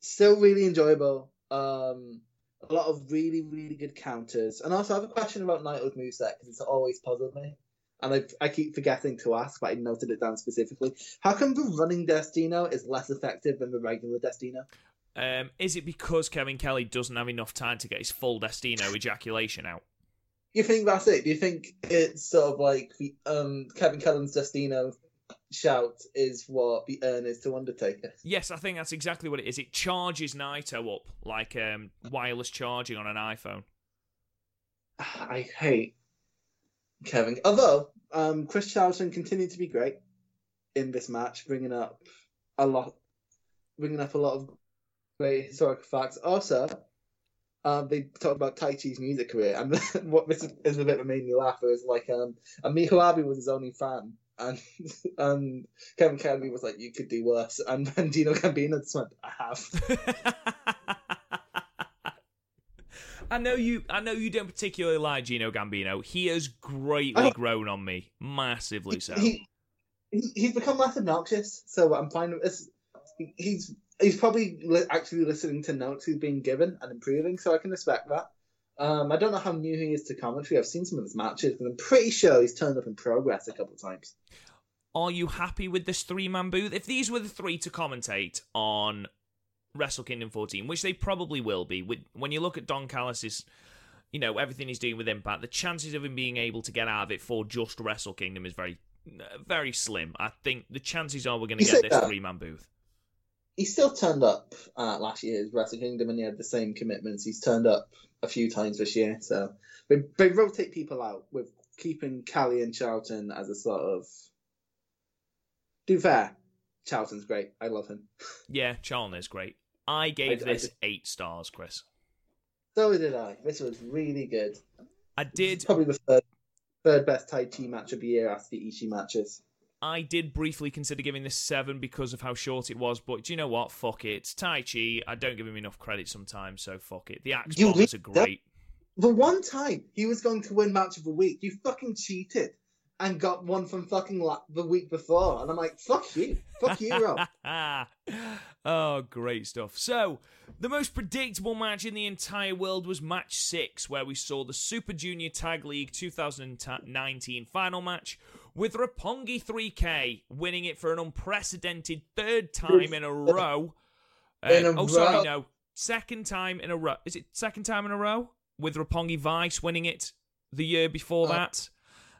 Speaker 2: still really enjoyable. Um, a lot of really, really good counters. And also, I have a question about Naito's moveset because it's always puzzled me. And I, I keep forgetting to ask, but I noted it down specifically. How come the running Destino is less effective than the regular Destino?
Speaker 1: Um, is it because Kevin Kelly doesn't have enough time to get his full Destino ejaculation out?
Speaker 2: You think that's it? Do you think it's sort of like the um, Kevin Kelly's Destino shout is what the earn is to Undertaker?
Speaker 1: Yes, I think that's exactly what it is. It charges Naito up like um, wireless charging on an iPhone. *sighs*
Speaker 2: I hate Kevin. Although um, Chris Charlton continued to be great in this match, bringing up a lot, bringing up a lot of great historical facts. Also, um, they talked about Taichi's music career, and *laughs* what this is a bit that made me laugh it was like um, Amiho Abe was his only fan, and *laughs* and Kevin Kelly was like, "You could do worse," and *laughs* then Gino Gambino just went, "I have."
Speaker 1: I know you. I know you don't particularly like Gino Gambino. He has greatly grown on me, massively so.
Speaker 2: He, he he's become less obnoxious, so I'm fine with this. He's he's probably li- actually listening to notes he's being given and improving, so I can respect that. Um, I don't know how new he is to commentary. I've seen some of his matches, but I'm pretty sure he's turned up in progress a couple of times.
Speaker 1: Are you happy with this three man booth? If these were the three to commentate on Wrestle Kingdom 14, which they probably will be, when you look at Don Callis's, you know, everything he's doing with Impact, the chances of him being able to get out of it for just Wrestle Kingdom is very, very slim. I think the chances are we're going to get this three man booth.
Speaker 2: He still turned up uh, last year's Wrestle Kingdom, and he had the same commitments. He's turned up a few times this year, so they, they rotate people out with keeping Kelly and Charlton as a sort of. Do fair, Charlton's great. I love him. *laughs*
Speaker 1: Yeah, Charlton is great. I gave
Speaker 2: I- I
Speaker 1: this
Speaker 2: just-
Speaker 1: eight stars, Chris.
Speaker 2: So did I. This was really good.
Speaker 1: I did.
Speaker 2: Probably the third, third best Taichi match of the year after the Ishii matches.
Speaker 1: I did briefly consider giving this seven because of how short it was, but do you know what? Fuck it. It's Taichi. I don't give him enough credit sometimes, so fuck it. The axe bombers are great.
Speaker 2: The one time he was going to win match of the week, you fucking cheated and got one from fucking la- the week before, and I'm like, fuck you, fuck you, Rob. *laughs*
Speaker 1: oh, great stuff. So, the most predictable match in the entire world was match six, where we saw the Super Junior Tag League 2019 final match with Roppongi 3K winning it for an unprecedented third time in a *laughs* row.
Speaker 2: In
Speaker 1: Um,
Speaker 2: a
Speaker 1: oh, sorry, no. Second time in a row. Is it second time in a row? With Roppongi Vice winning it the year before
Speaker 2: Oh.
Speaker 1: that.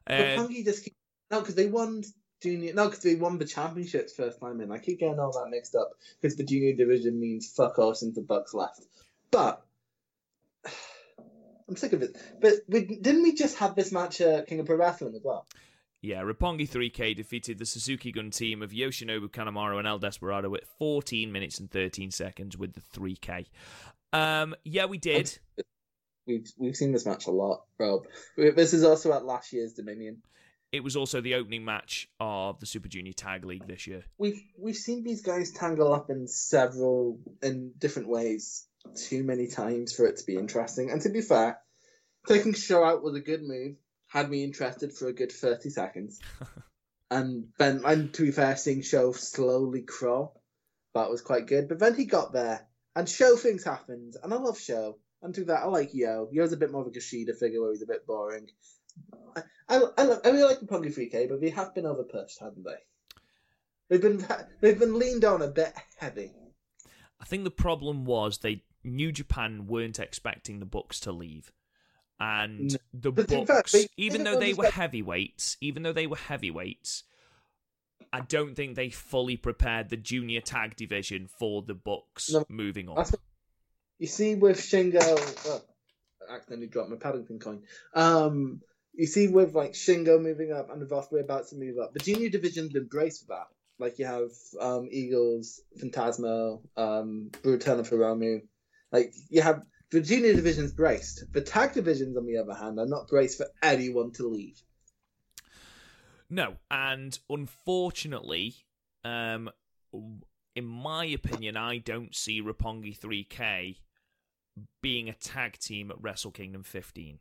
Speaker 2: But
Speaker 1: Uh,
Speaker 2: just keep... no, because they won junior, no, because they won the championships first time in. I keep getting all that mixed up because the junior division means fuck all since the Bucks left. But *sighs* I'm sick of it. But we, didn't we just have this match at King of Pro Wrestling as well?
Speaker 1: Yeah, Roppongi 3K defeated the Suzuki Gun team of Yoshinobu Kanemaru and El Desperado at 14 minutes and 13 seconds with the 3K. Um, yeah, we did.
Speaker 2: We've we've seen this match a lot, Rob. This is also at last year's Dominion.
Speaker 1: It was also the opening match of the Super Junior Tag League this year.
Speaker 2: We've we've seen these guys tangle up in several in different ways too many times for it to be interesting. And to be fair, taking Show out was a good move. Had me interested for a good thirty seconds. *laughs* and then and to be fair, seeing Show slowly crawl, that was quite good. But then he got there and Show things happened, and I love Show. And to that, I like Yo. Yo's a bit more of a Kushida figure where he's a bit boring. I I, I, love, I really like the Punky 3K, but they have been overpushed, haven't they? They've been they've been leaned on a bit heavy.
Speaker 1: I think the problem was they New Japan weren't expecting the Bucks to leave. And
Speaker 2: No.
Speaker 1: the
Speaker 2: But
Speaker 1: Bucks,
Speaker 2: fact, they-
Speaker 1: even though they were
Speaker 2: understand-
Speaker 1: heavyweights, even though they were heavyweights, I don't think they fully prepared the junior tag division for the Bucks
Speaker 2: No,
Speaker 1: moving on.
Speaker 2: That's what, you see with Shingo. Oh, I accidentally dropped my Paddington coin. Um, you see with like Shingo moving up and the Ospreay about to move up, the junior division's for that. Like you have um, Eagles, Phantasmo, um, Brutana Hiromu. Like you have the junior division's braced. The tag divisions, on the other hand, are not braced for anyone to leave.
Speaker 1: No, and unfortunately, um, in my opinion, I don't see Roppongi 3K being a tag team at Wrestle Kingdom 15.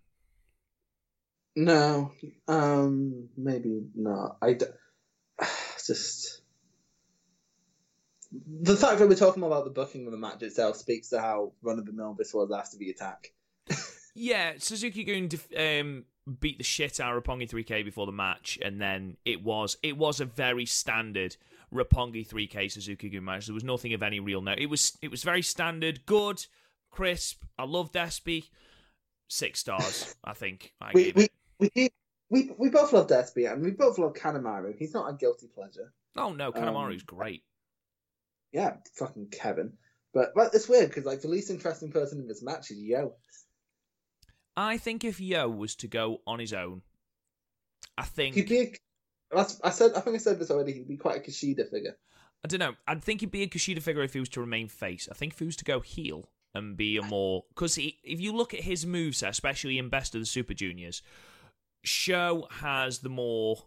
Speaker 2: No, um, maybe not. I d- *sighs* just the fact that we're talking about the booking of the match itself speaks to how run of the mill this was after the attack. *laughs*
Speaker 1: Yeah, Suzuki Gun um, beat the shit out of Roppongi 3K before the match, and then it was it was a very standard Roppongi 3K Suzuki Gun match. There was nothing of any real note. It was it was very standard, good, crisp. I love Despy. Six stars, I think. I
Speaker 2: We we, we we we both love Despy and we both love Kanemaru. He's not a guilty pleasure.
Speaker 1: Oh no, Kanemaru's
Speaker 2: um,
Speaker 1: great.
Speaker 2: Yeah, fucking Kevin. But but it's weird because like the least interesting person in this match is Yo.
Speaker 1: I think if Yo was to go on his own, I think
Speaker 2: He'd be. A, I said. I think I said this already. He'd be quite a Kushida figure.
Speaker 1: I don't know. I'd think he'd be a Kushida figure if he was to remain face. I think if he was to go heel and be a more because if you look at his moveset, especially in Best of the Super Juniors, Show has the more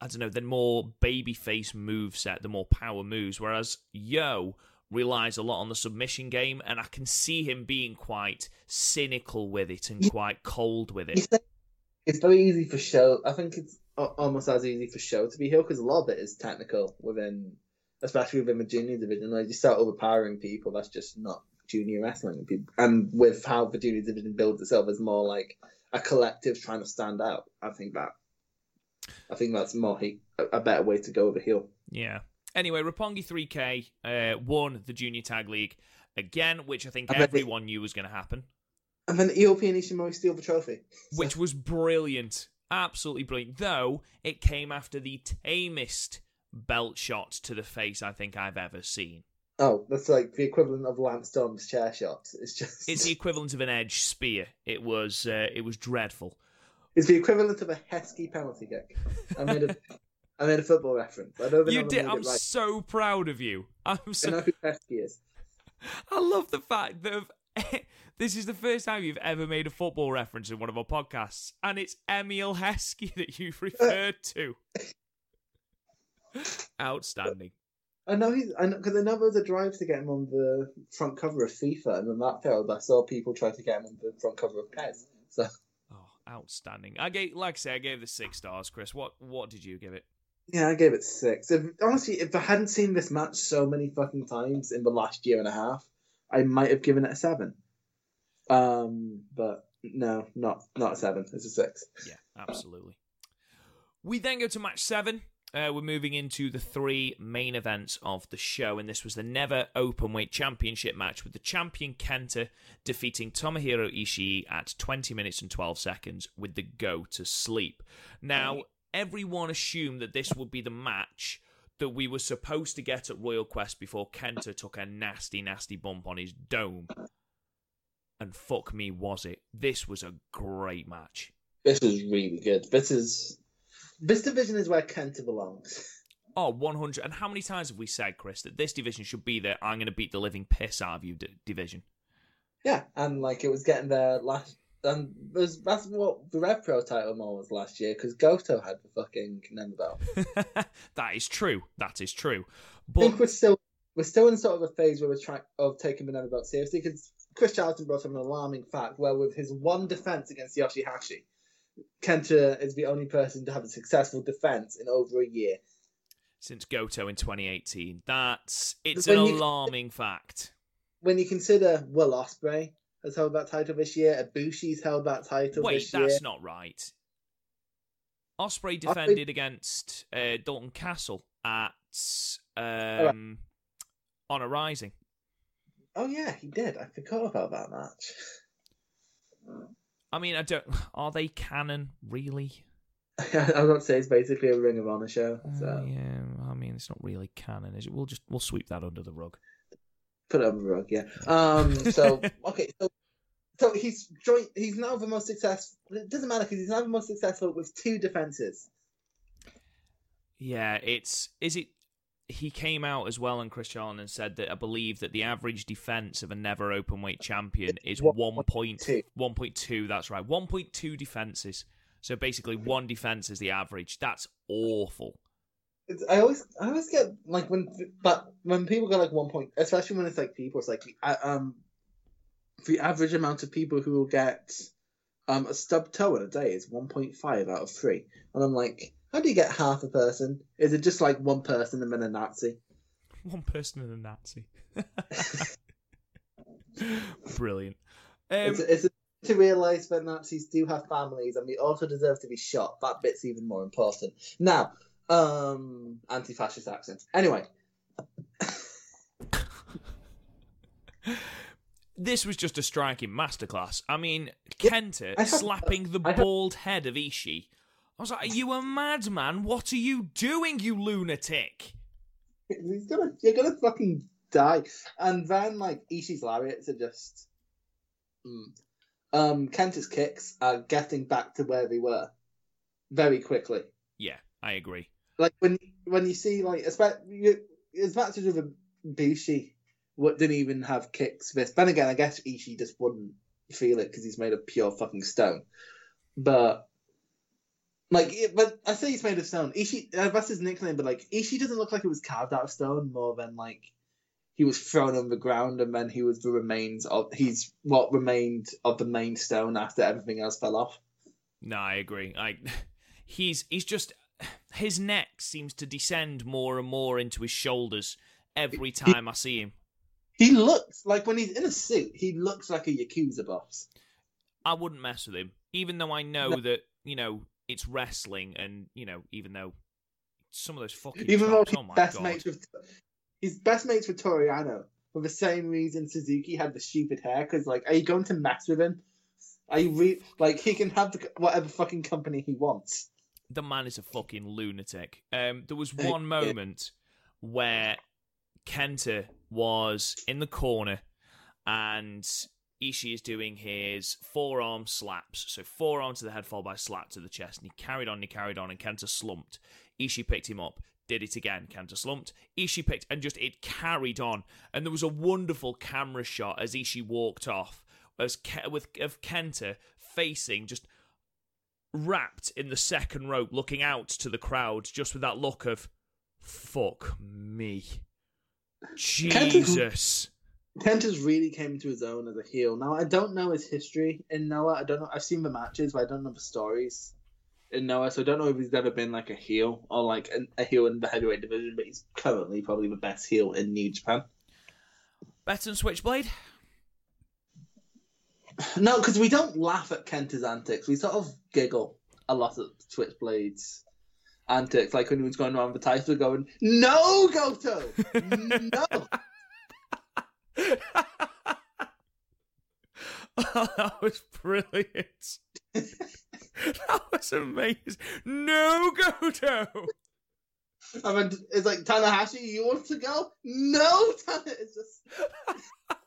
Speaker 1: I don't know the more babyface moveset, the more power moves, whereas Yo relies a lot on the submission game, and I can see him being quite cynical with it and quite cold with it.
Speaker 2: It's very easy for show. I think it's almost as easy for show to be heel because a lot of it is technical within, especially within the junior division. Like you start overpowering people, that's just not junior wrestling. And with how the junior division builds itself as more like a collective trying to stand out, I think that, I think that's more he, a, better way to go over heel.
Speaker 1: Yeah. Anyway, Roppongi 3K uh, won the Junior Tag League again, which I think
Speaker 2: I bet they-
Speaker 1: everyone knew was going to happen.
Speaker 2: And then ELP and Ishimori steal the trophy.
Speaker 1: which was brilliant. Absolutely brilliant. Though it came after the tamest belt shot to the face I think I've ever seen.
Speaker 2: Oh, that's like the equivalent of Lance Storm's chair shot. It's just
Speaker 1: It's the equivalent of an edge spear. It was uh, it was dreadful.
Speaker 2: It's the equivalent of a Heskey penalty kick. I made a, I made a football reference. I don't
Speaker 1: You did. I'm
Speaker 2: right.
Speaker 1: so proud of you. I'm
Speaker 2: I
Speaker 1: so.
Speaker 2: know who Heskey is. *laughs*
Speaker 1: I love the fact that *laughs* this is the first time you've ever made a football reference in one of our podcasts, and it's Emile Heskey that you've *laughs* referred to. Outstanding.
Speaker 2: I know he's. I know because I know there was a drive to get him on the front cover of FIFA, and when that failed, I saw people try to get him on the front cover of Pez. So
Speaker 1: Oh, outstanding. I gave, like I say, I gave this six stars. Chris, what what did you give it?
Speaker 2: yeah, I gave it six. If, honestly, if I hadn't seen this match so many fucking times in the last year and a half, I might have given it a seven. Um, but no, not not a seven. It's a six.
Speaker 1: Yeah, absolutely. We then go to match seven. Uh, we're moving into the three main events of the show, and this was the Never Openweight Championship match with the champion Kenta defeating Tomohiro Ishii at 20 minutes and 12 seconds with the go to sleep. Now, everyone assumed that this would be the match that we were supposed to get at Royal Quest before Kenta took a nasty, nasty bump on his dome. And fuck me, was it? This was a great match.
Speaker 2: This is really good. This is this division is where Kenta belongs.
Speaker 1: Oh, 100. And how many times have we said, Chris, that this division should be the I'm going to beat the living piss out of you d- division?
Speaker 2: Yeah, and like it was getting there last. And there's, that's what the Rev Pro title more was last year because Goto had the fucking Nemo belt. *laughs*
Speaker 1: that is true. That is true.
Speaker 2: I think
Speaker 1: But
Speaker 2: we're still we're still in sort of a phase where we're trying of taking the belt seriously because Chris Charlton brought up an alarming fact where with his one defense against Yoshihashi, Kenta is the only person to have a successful defense in over a year.
Speaker 1: since Goto in 2018, that's it's
Speaker 2: When
Speaker 1: an
Speaker 2: you-
Speaker 1: alarming fact.
Speaker 2: When you consider Will Ospreay has held that title this year, Ibushi's held that title
Speaker 1: Wait,
Speaker 2: this year.
Speaker 1: that's not right. Ospreay defended against uh, Dalton Castle at um, Honor Rising.
Speaker 2: Oh yeah, he did. I forgot about that match.
Speaker 1: I mean, I don't. *sighs* Are they canon really?
Speaker 2: I to say it's basically a Ring of Honor show. So
Speaker 1: Uh, yeah, I mean, it's not really canon, is it? We'll just we'll sweep that under the rug.
Speaker 2: put it on the rug, yeah. Um. So *laughs* okay, so so he's joint. He's now the most successful. It doesn't matter because he's now the most successful with two defenses.
Speaker 1: Yeah, it's is it. He came out as well and Chris Charlton and said that I believe that the average defense of a never open weight champion is
Speaker 2: One
Speaker 1: one point
Speaker 2: two.
Speaker 1: one point two. That's right, one point two defenses. So basically, one defense is the average. That's awful.
Speaker 2: It's, I always, I always get like when, but when people get like one point, especially when it's like people, it's like the um, the average amount of people who will get um a stub toe in a day is one point five out of three, and I'm like, how do you get half a person? Is it just like one person and then a Nazi? *laughs*
Speaker 1: one person and a Nazi. *laughs* Brilliant. Um,
Speaker 2: it's, it's to realise that Nazis do have families and we also deserve to be shot. That bit's even more important. Now, um, anti-fascist accent. Anyway, *laughs*
Speaker 1: this was just a striking masterclass. I mean, Kenta slapping the
Speaker 2: I have-
Speaker 1: bald head of Ishii. I was like, "Are you a madman? What are you doing, you lunatic?"
Speaker 2: he's gonna, you're gonna fucking die. And then like Ishii's lariats are just, mm. um, Kenta's kicks are getting back to where they were very quickly.
Speaker 1: Yeah, I agree.
Speaker 2: Like when when you see like especially as much as with Bushi, what didn't even have kicks. This, then again, I guess Ishii just wouldn't feel it because he's made of pure fucking stone. But like, it, but I say he's made of stone. Ishii, uh, that's his nickname. But like, Ishii doesn't look like it was carved out of stone more than like he was thrown on the ground and then he was the remains of he's what remained of the main stone after everything else fell off.
Speaker 1: No, I agree. I *laughs* he's he's just his neck seems to descend more and more into his shoulders every time I see him.
Speaker 2: He looks like when he's in a suit, he looks like a yakuza boss.
Speaker 1: I wouldn't mess with him, even though I know
Speaker 2: No.
Speaker 1: that you know it's wrestling, and you know even though some of those fucking
Speaker 2: Even though he's
Speaker 1: oh
Speaker 2: best
Speaker 1: god,
Speaker 2: mates with he's best mates with Toru Yano for the same reason Suzuki had the stupid hair. Because like, are you going to mess with him? Are you re- like he can have the, whatever fucking company he wants?
Speaker 1: the man is a fucking lunatic. Um, there was one moment where Kenta was in the corner and Ishii is doing his forearm slaps. So forearm to the head followed by slap to the chest. And he carried on, and he carried on, and Kenta slumped. Ishii picked him up, did it again. Kenta slumped. Ishii picked, and just it carried on. And there was a wonderful camera shot as Ishii walked off, as Ke- with of Kenta facing just wrapped in the second rope, looking out to the crowd, just with that look of "fuck me, Jesus."
Speaker 2: Kenta's really came into his own as a heel. Now I don't know his history in Noah. I don't know. I've seen the matches, but I don't know the stories in Noah. So I don't know if he's ever been like a heel or like an, a heel in the heavyweight division. But he's currently probably the best heel in New Japan.
Speaker 1: Better than Switchblade?
Speaker 2: No, because we don't laugh at Kenta's antics. We sort of giggle a lot at Switchblade's antics. Like when he was going around the title going, No, Goto! *laughs* No!
Speaker 1: Oh, *laughs* that was brilliant. that was amazing. No, Goto.
Speaker 2: I mean, it's like, Tanahashi, you want to go? No, Tanahashi. *laughs* It's just. *laughs*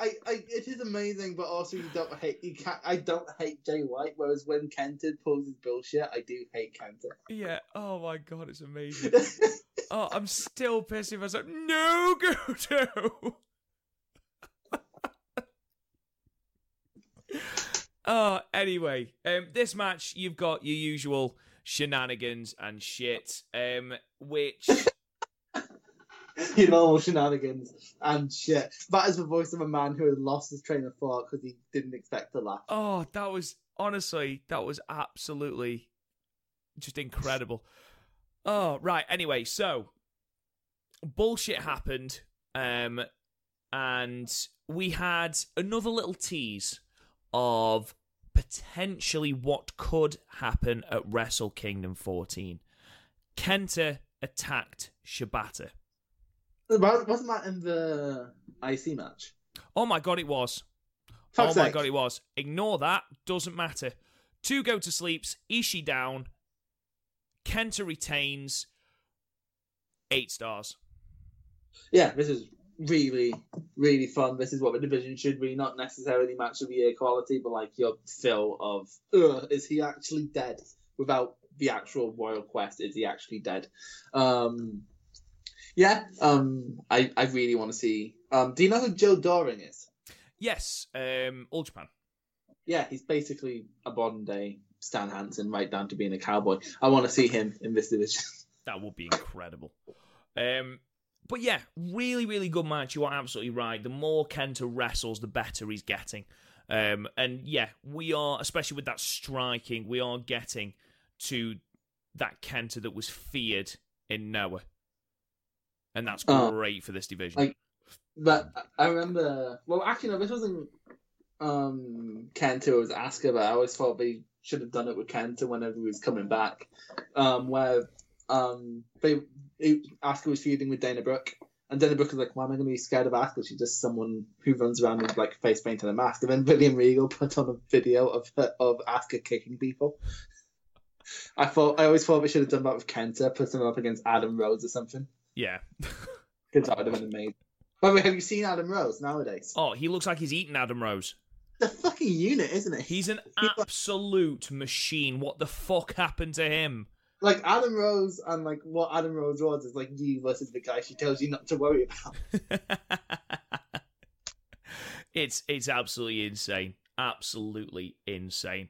Speaker 2: I, I, it is amazing, but also you don't hate you can't. I don't hate Jay White, whereas when Kenta pulls his bullshit, I do hate Kenta.
Speaker 1: Yeah. Oh my god, it's amazing. *laughs* Oh, I'm still pissed myself. I was like, no, Goto. *laughs* oh, anyway, um, this match you've got your usual shenanigans and shit, um, which *laughs*
Speaker 2: you know, shenanigans and shit. That is the voice of a man who had lost his train of thought because he didn't expect to laugh.
Speaker 1: oh, that was honestly that was absolutely just incredible. Oh, right. Anyway, so bullshit happened, um, and we had another little tease of potentially what could happen at Wrestle Kingdom 14. Kenta attacked Shibata.
Speaker 2: Wa- Wasn't that in the IC match?
Speaker 1: Oh my god, it was.
Speaker 2: Fuck's
Speaker 1: oh my god, it was. Ignore that. Doesn't matter. Two go to sleeps. Ishii down. Kenta retains. Eight stars.
Speaker 2: Yeah, this is really, really fun. This is what the division should be. Not necessarily match of the year quality, but like your fill of, Ugh, is he actually dead? Without the actual Royal Quest, is he actually dead? Um, yeah, um, I, I really want to see. Um, do you know who Joe Doering is?
Speaker 1: Yes, um, All Japan.
Speaker 2: Yeah, he's basically a modern day Stan Hansen, right down to being a cowboy. I want to see him in this division. *laughs*
Speaker 1: That would be incredible. Um, but yeah, really, really good match. You are absolutely right. The more Kenta wrestles, the better he's getting. Um, and yeah, we are, especially with that striking, we are getting to that Kenta that was feared in Noah. And that's
Speaker 2: Oh.
Speaker 1: great for this division.
Speaker 2: Like- But I remember, well, actually, no, this wasn't um, Kenta, it was Asuka, but I always thought they should have done it with Kenta whenever he was coming back, um, where um, they it, Asuka was feuding with Dana Brooke, and Dana Brooke was like, "Why am I going to be scared of Asuka? She's just someone who runs around with like face paint and a mask." And then William Regal put on a video of her, of Asuka kicking people. I thought I always thought they should have done that with Kenta, put him up against Adam Rose or something.
Speaker 1: Yeah.
Speaker 2: Because that would have been amazing. By the way, have you seen Adam Rose nowadays?
Speaker 1: Oh, he looks like he's eating Adam Rose.
Speaker 2: The fucking unit, isn't it?
Speaker 1: He's an absolute machine. What the fuck happened to him?
Speaker 2: like Adam Rose and like what Adam Rose was is like you versus the guy she tells you not to worry about. *laughs*
Speaker 1: it's it's absolutely insane. Absolutely insane.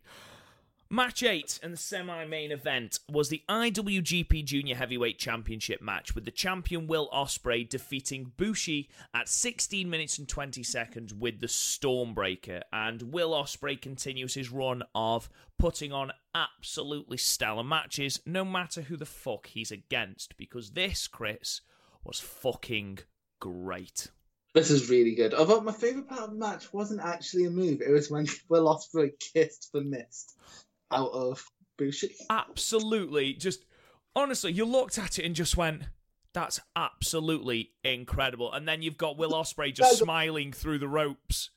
Speaker 1: Match 8 and the semi main event was the IWGP Junior Heavyweight Championship match with the champion Will Ospreay defeating Bushi at 16 minutes and 20 seconds with the Stormbreaker. And Will Ospreay continues his run of putting on absolutely stellar matches no matter who the fuck he's against because this, Chris, was fucking great.
Speaker 2: This is really good. Although my favorite part of the match wasn't actually a move; it was when *laughs* Will Ospreay kissed the mist out of Bushi.
Speaker 1: absolutely just honestly you looked at it and just went that's absolutely incredible and then you've got will ospreay just smiling through the ropes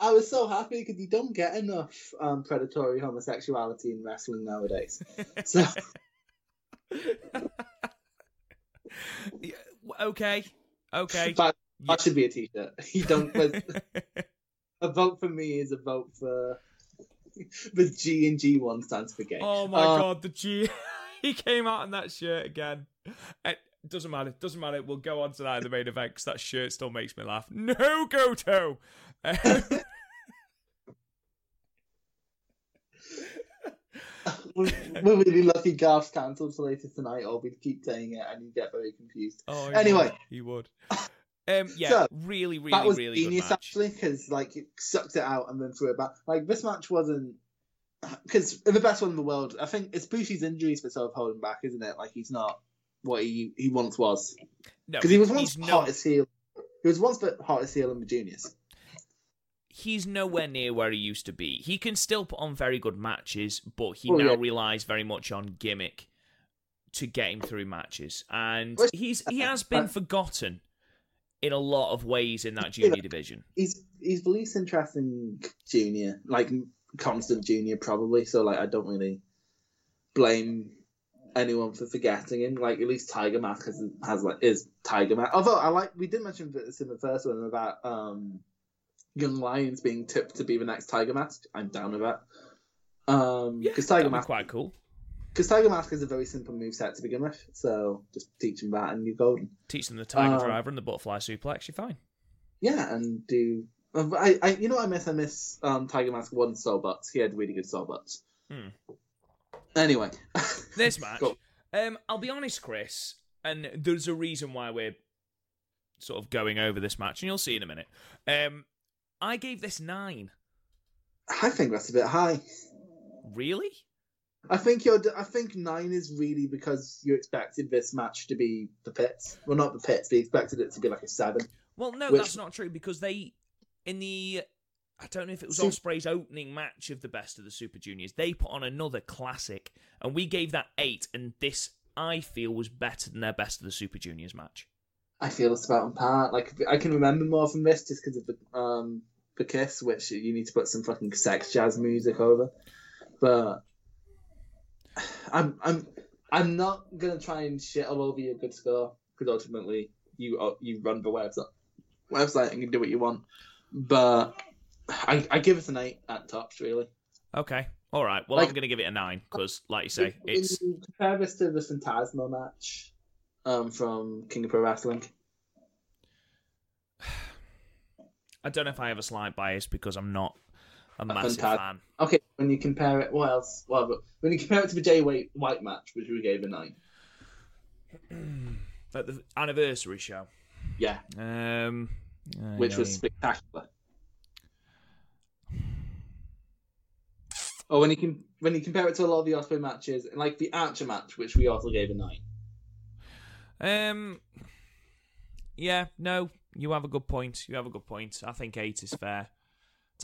Speaker 2: I was so happy because you don't get enough um, predatory homosexuality in wrestling nowadays. *laughs* So
Speaker 1: okay okay
Speaker 2: that,
Speaker 1: Yeah.
Speaker 2: that should be a t-shirt. *laughs* You don't. *laughs* a vote for me is a vote for the G and G one stands for gay.
Speaker 1: oh my
Speaker 2: Uh,
Speaker 1: god the g *laughs* he came out in that shirt again it doesn't matter doesn't matter we'll go on to that in the main event because that shirt still makes me laugh no goto
Speaker 2: we're, we're really lucky Garth's cancelled for later tonight, or we'd keep saying it and you'd get very confused.
Speaker 1: oh
Speaker 2: Anyway.
Speaker 1: would. he would um yeah
Speaker 2: So,
Speaker 1: really really
Speaker 2: that was
Speaker 1: really
Speaker 2: genius actually, because like it sucked it out and then threw it back. Like this match wasn't because the best one in the world. I think it's Bushi's injuries that sort of holding back, isn't it? Like he's not what he he once was
Speaker 1: no
Speaker 2: because he was once
Speaker 1: he's no
Speaker 2: hottest heel. He was once the hottest heel in the juniors.
Speaker 1: he's nowhere near where he used to be. He can still put on very good matches, but he
Speaker 2: Oh,
Speaker 1: now
Speaker 2: yeah.
Speaker 1: relies very much on gimmick to get him through matches, and he's he has been
Speaker 2: uh,
Speaker 1: forgotten in a lot of ways in that junior
Speaker 2: Yeah.
Speaker 1: division.
Speaker 2: He's he's the least interesting junior, like constant junior probably. So like I don't really blame anyone for forgetting him. Like at least Tiger Mask has, has like is Tiger Mask. Although I like we did mention this in the first one about um Young Lions being tipped to be the next Tiger Mask. I'm down with that. Um, because
Speaker 1: that'd
Speaker 2: Tiger Mask,
Speaker 1: quite cool.
Speaker 2: Because Tiger Mask is a very simple move set to begin with. So just teach him that and you're golden.
Speaker 1: Teach them the tiger
Speaker 2: Um,
Speaker 1: driver and the butterfly suplex. You're fine.
Speaker 2: Yeah, and do. I, I, you know, what I miss. I miss um, Tiger Mask one soul butts. He had really good soul butts.
Speaker 1: Hmm.
Speaker 2: Anyway, *laughs*
Speaker 1: This match,
Speaker 2: Go.
Speaker 1: um, I'll be honest, Chris, and there's a reason why we're sort of going over this match, and you'll see in a minute. Um, I gave this nine.
Speaker 2: I think that's a bit high.
Speaker 1: Really?
Speaker 2: I think you're. I think nine is really because you expected this match to be the pits. Well, not the pits. They expected it to be like a seven.
Speaker 1: Well, no,
Speaker 2: Which-
Speaker 1: that's not true because they, in the, I don't know if it was Ospreay's opening match of the best of the Super Juniors, they put on another classic, and we gave that eight, and this I feel was better than their best of the Super Juniors match.
Speaker 2: I feel it's about on par. Like I can remember more from this just because of the um the kiss, which you need to put some fucking sex jazz music over. But I'm I'm I'm not gonna try and shit all over your good score because ultimately you uh, you run the website website and can do what you want. But I I give it an eight at tops really.
Speaker 1: Okay, all right. Well,
Speaker 2: Like-
Speaker 1: I'm going to give it a nine because, like you say, it's
Speaker 2: compare this to the Phantasmo match um from King of Pro Wrestling. *sighs*
Speaker 1: I don't know if I have a slight bias because I'm not a massive
Speaker 2: Fantastic.
Speaker 1: fan.
Speaker 2: Okay, when you compare it, what else? Well, when you compare it to the Jay White, White match, which we gave a nine. *clears throat*
Speaker 1: At the anniversary show,
Speaker 2: Yeah,
Speaker 1: um,
Speaker 2: which was spectacular. Oh, when you can when you compare it to a lot of the Ospreay matches, like the Archer match, which we also gave a nine.
Speaker 1: Um, Yeah, no, you have a good point. You have a good point. I think eight is fair.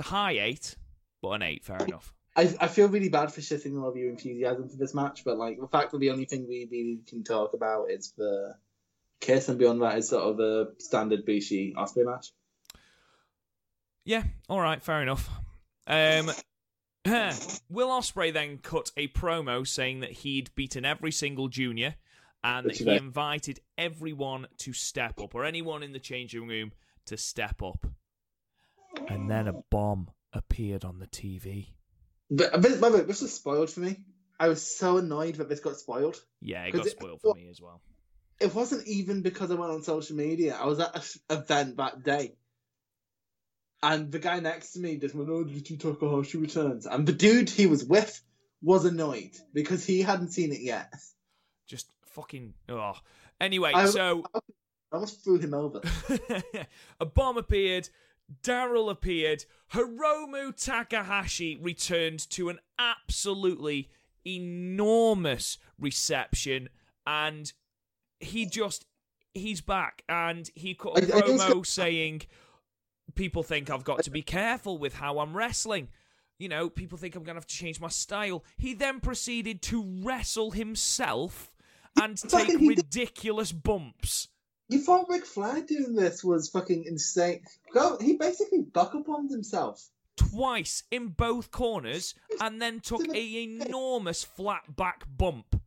Speaker 1: It's a high eight, but an eight, fair enough.
Speaker 2: I, I feel really bad for shitting all of your enthusiasm for this match, but like the fact that the only thing we really can talk about is the kiss, and beyond that is sort of a standard Bushi Ospreay match.
Speaker 1: Yeah, all right, fair enough. Um, *clears throat* Will Ospreay then cut a promo saying that he'd beaten every single junior and that he invited everyone to step up, or anyone in the changing room to step up. And then a bomb appeared on the TV.
Speaker 2: But, but by the way, this was spoiled for me. I was so annoyed that this got spoiled.
Speaker 1: Yeah, it got
Speaker 2: it-
Speaker 1: spoiled for me as well.
Speaker 2: It wasn't even because I went on social media. I was at an event that day. And the guy next to me just went, Oh, did you Takahashi returns? And the dude he was with was annoyed because he hadn't seen it yet.
Speaker 1: Just fucking. Oh. Anyway,
Speaker 2: I-
Speaker 1: so
Speaker 2: I almost threw him over. *laughs*
Speaker 1: a bomb appeared. Daryl appeared. Hiromu Takahashi returned to an absolutely enormous reception, and he just he's back and he cut a
Speaker 2: I- I
Speaker 1: promo
Speaker 2: got-
Speaker 1: saying people think I've got to be careful with how I'm wrestling. You know, people think I'm going to have to change my style. He then proceeded to wrestle himself and take
Speaker 2: fucking he did-
Speaker 1: ridiculous bumps.
Speaker 2: You thought Ric Flair doing this was fucking insane. Go, he basically buckle bombed himself.
Speaker 1: twice in both corners and then took a enormous flat back bump.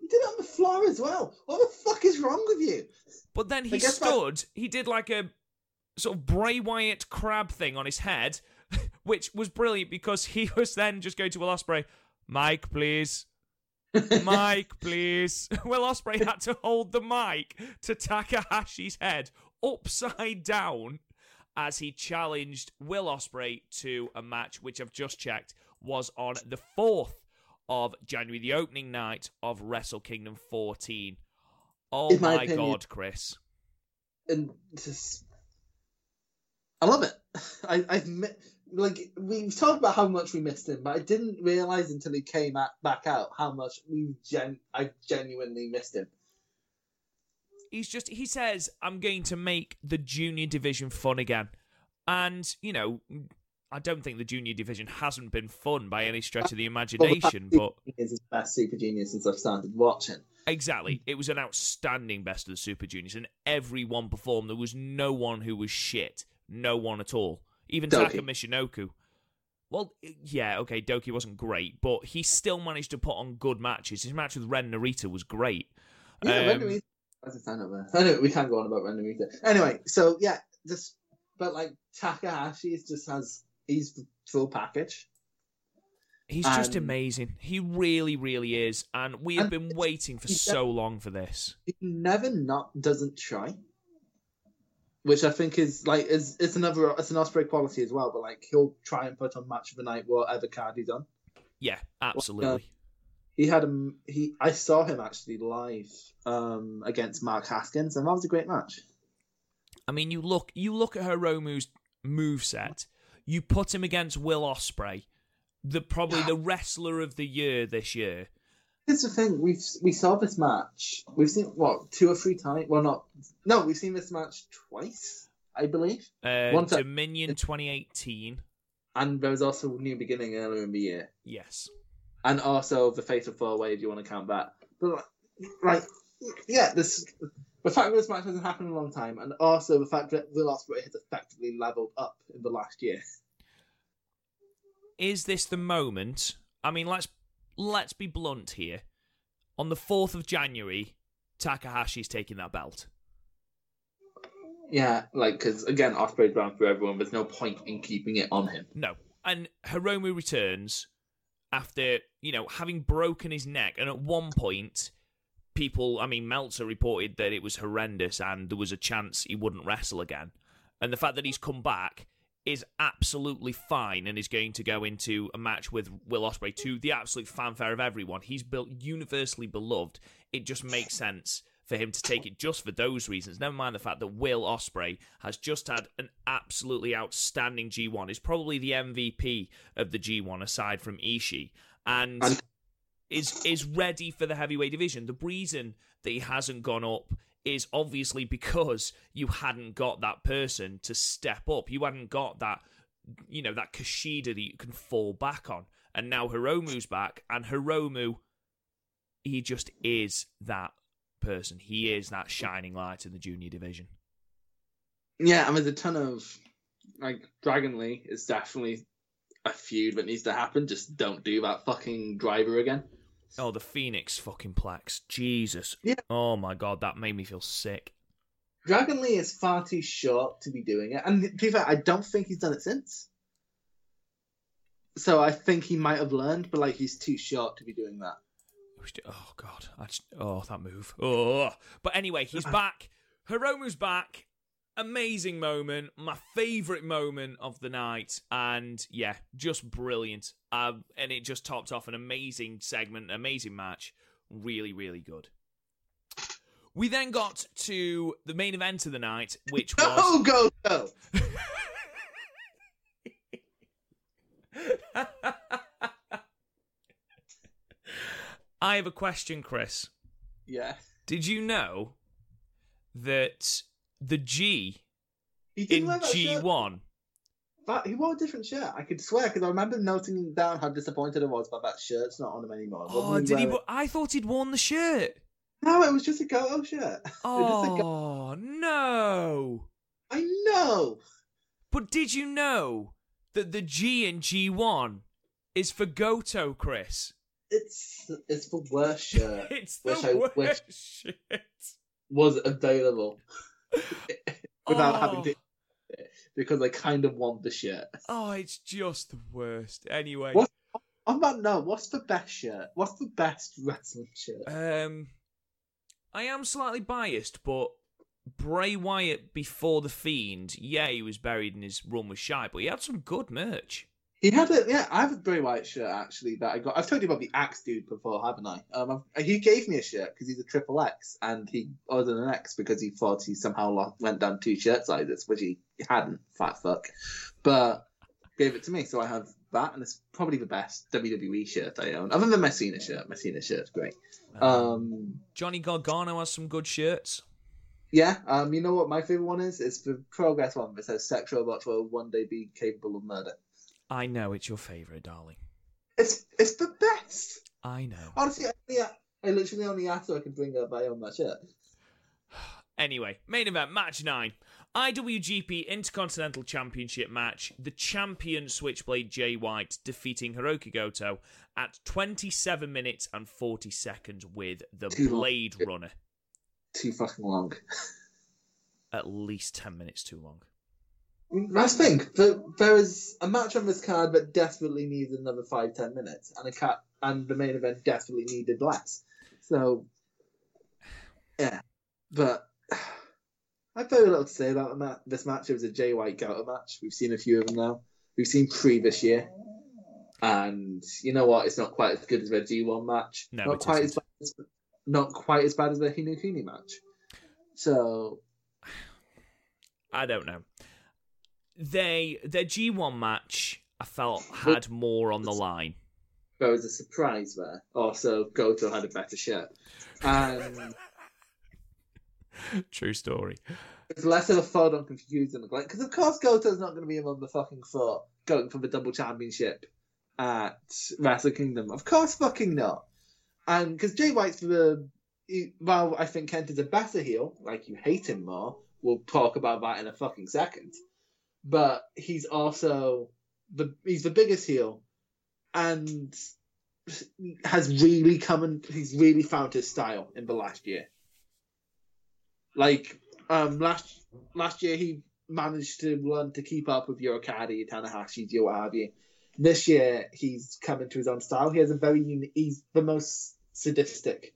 Speaker 2: He did it on the floor as well. What the fuck is wrong with you?
Speaker 1: But then he
Speaker 2: I
Speaker 1: stood, he did like a sort of Bray Wyatt crab thing on his head, *laughs* which was brilliant because he was then just going to Will Ospreay, Mike, please. Mike, please. *laughs* Will Ospreay had to hold the mic to Takahashi's head upside down as he challenged Will Ospreay to a match which I've just checked was on the 4th of January, the opening night of Wrestle Kingdom 14. Oh
Speaker 2: my
Speaker 1: my
Speaker 2: opinion-
Speaker 1: god, Chris.
Speaker 2: and just I love it. *laughs* I I've mi- like we've talked about how much we missed him, but I didn't realize until he came at, back out how much we gen I genuinely missed him.
Speaker 1: he's just he says i'm going to make the junior division fun again. And you know i don't think the junior division hasn't been fun by any stretch of the imagination but
Speaker 2: He is his best Super Junior since I've started watching.
Speaker 1: exactly. It was an outstanding best of the super juniors and everyone performed. There was no one who was shit. No one at all even
Speaker 2: Douki.
Speaker 1: taka michinoku well, yeah, okay, Douki wasn't great, but he still managed to put on good matches. His match with Ren Narita was great.
Speaker 2: Yeah,
Speaker 1: Um,
Speaker 2: Ren Narita- That's a up there. *laughs* I we can't go on about Ren Narita. Anyway, so yeah, just but like Takahashi just has he's the full package.
Speaker 1: He's just amazing. He really, really is. And we have
Speaker 2: And
Speaker 1: been waiting for so long for this.
Speaker 2: he never not doesn't try, which I think is like is it's another it's an Ospreay quality as well. But like he'll try and put on match of the night whatever card he's on.
Speaker 1: Yeah, absolutely.
Speaker 2: He had him. He I saw him actually live um against Mark Haskins, and that was a great match.
Speaker 1: I mean, you look you look at Hiromu's moveset, you put him against Will Ospreay, the probably *gasps* the wrestler of the year this year.
Speaker 2: Here's the thing: we've we saw this match. We've seen what two or three times. Well, not no. We've seen this match twice, I believe.
Speaker 1: Uh,
Speaker 2: time-
Speaker 1: Dominion 2018.
Speaker 2: And there was also New Beginning earlier in the year.
Speaker 1: Yes.
Speaker 2: and also the Fatal Four Way if you want to count that. But like, like, yeah, this the fact that this match hasn't happened in a long time, and also the fact that Will Ospreay has effectively leveled up in the last year.
Speaker 1: Is this the moment? I mean, let's let's be blunt here. On the 4th of January, Takahashi's taking that belt.
Speaker 2: Yeah, like because again, Ospreay's round for everyone. There's no point in keeping it on him.
Speaker 1: No. And Hiromu returns after, you know, having broken his neck. And at one point, people, I mean, Meltzer reported that it was horrendous and there was a chance he wouldn't wrestle again. And the fact that he's come back is absolutely fine and is going to go into a match with Will Ospreay to the absolute fanfare of everyone. He's built universally beloved. It just makes sense for him to take it just for those reasons. Never mind the fact that Will Ospreay has just had an absolutely outstanding G1. Is probably the MVP of the G1 aside from Ishii, and
Speaker 2: And-
Speaker 1: is is ready for the heavyweight division. The reason that he hasn't gone up is obviously because you hadn't got that person to step up. You hadn't got that, you know, that Kushida that you can fall back on. And now Hiromu's back, and Hiromu, he just is that person. He is that shining light in the junior division.
Speaker 2: Yeah, I mean, a ton of like Dragon Lee is definitely a feud that needs to happen. Just don't do that fucking driver again.
Speaker 1: Oh, the Phoenix fucking plex. Jesus.
Speaker 2: Yeah.
Speaker 1: Oh my god, that made me feel sick.
Speaker 2: Dragon Lee is far too short to be doing it, and to be fair, I don't think he's done it since. So I think he might have learned, but like he's too short to be doing that.
Speaker 1: Oh god, I just, oh that move. Oh, but anyway, he's uh-huh. back. Hiromu's back. Amazing moment, my favorite moment of the night, and yeah, just brilliant. Um, and it just topped off an amazing segment, amazing match. Really, really good. We then got to the main event of the night, which *laughs* was
Speaker 2: Oh, go go! *laughs*
Speaker 1: I have a question, Chris.
Speaker 2: Yeah,
Speaker 1: Did you know that the G in
Speaker 2: that shirt.
Speaker 1: G1
Speaker 2: But he wore a different shirt. I could swear because I remember noting down how disappointed I was about that shirt's not on him anymore.
Speaker 1: Oh, did he? I thought he'd worn the shirt.
Speaker 2: No, it was just a Goto shirt. *laughs* just a go-
Speaker 1: Oh no!
Speaker 2: I know.
Speaker 1: But did you know that the G in G1 is for Goto, Chris?
Speaker 2: It's it's the worst shirt *laughs*
Speaker 1: It's the worst *laughs* shit.
Speaker 2: was available *laughs* without
Speaker 1: oh,
Speaker 2: having to because I kind of want the shirt.
Speaker 1: Oh, it's just the worst. Anyway,
Speaker 2: What? On that note, what's the best shirt? What's the best wrestling shirt?
Speaker 1: um, I am slightly biased, but Bray Wyatt before the Fiend, yeah, he was buried in his run with Shy, but he had some good merch.
Speaker 2: He had a yeah. I have a Bray Wyatt shirt actually that I got. I've told you about the Axe dude before, haven't I? Um, I've, he gave me a shirt because he's a triple X, and he ordered an X because he thought he somehow lost, went down two shirt sizes, which he hadn't. Fat fuck, but gave it to me, so I have that, and it's probably the best WWE shirt I own, other than Messina shirt. Messina shirt's great. Um,
Speaker 1: Johnny Gargano has some good shirts.
Speaker 2: yeah. Um, you know what my favorite one is? It's the Progress one that says "Sex robots will one day be capable of murder."
Speaker 1: I know it's your favourite, darling.
Speaker 2: It's it's the best.
Speaker 1: I know.
Speaker 2: Honestly, I, I literally only asked so I could bring up my own that shirt. *sighs*
Speaker 1: Anyway, main event, match nine. IWGP Intercontinental Championship match. The champion Switchblade Jay White defeating Hiroki Goto at 27 minutes and 40 seconds with the
Speaker 2: Too long.
Speaker 1: Blade Runner.
Speaker 2: Too fucking long.
Speaker 1: At least 10 minutes too long.
Speaker 2: That's the thing. There, there is a match on this card that desperately needs another five ten minutes, and a cat and the main event desperately needed less. So, yeah, but *sighs* I've very little to say about the ma- this match. It was a Jay White Goto match. We've seen a few of them now. We've seen three this year, and you know what? It's not quite as good as their G1 match.
Speaker 1: No,
Speaker 2: not quite as
Speaker 1: isn't.
Speaker 2: bad as, not quite as bad as the match. So
Speaker 1: I don't know. They their G1 match I felt had more on the line.
Speaker 2: there was a surprise there. Also, Goto had a better shirt. Um, and *laughs*
Speaker 1: True story.
Speaker 2: it's less of a fun and confusing like because of course Goto's not going to be on the fucking foot going for the double championship at Wrestle Kingdom. Of course, fucking not. And because Jay White's the he- well, I think Kent is a better heel. Like you hate him more. We'll talk about that in a fucking second. But he's also the he's the biggest heel, and has really come and he's really found his style in the last year. Like um last last year he managed to learn to keep up with your Okada, Tanahashi, Joe what have you. This year he's come into his own style. He has a very unique. He's the most sadistic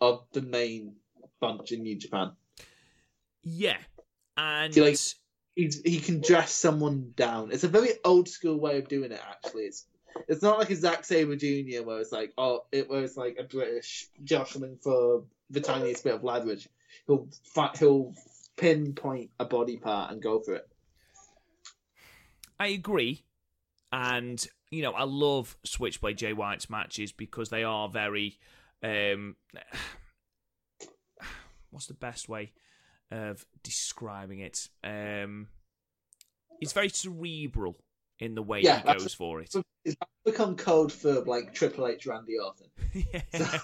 Speaker 2: of the main bunch in New Japan.
Speaker 1: Yeah. And
Speaker 2: He, like, He's, he can dress someone down. It's a very old school way of doing it. Actually, it's it's not like a Zack Sabre Jr. where it's like oh it it's like a British jostling for the tiniest bit of leverage. He'll he'll pinpoint a body part and go for it.
Speaker 1: I agree. And, you know, I love Switchblade Jay White's matches because they are very um *sighs* what's the best way of describing it? Um, he's very cerebral in the way
Speaker 2: Yeah,
Speaker 1: he goes for it. *laughs*
Speaker 2: It's become code for like Triple H Randy Orton. *laughs*
Speaker 1: Yeah.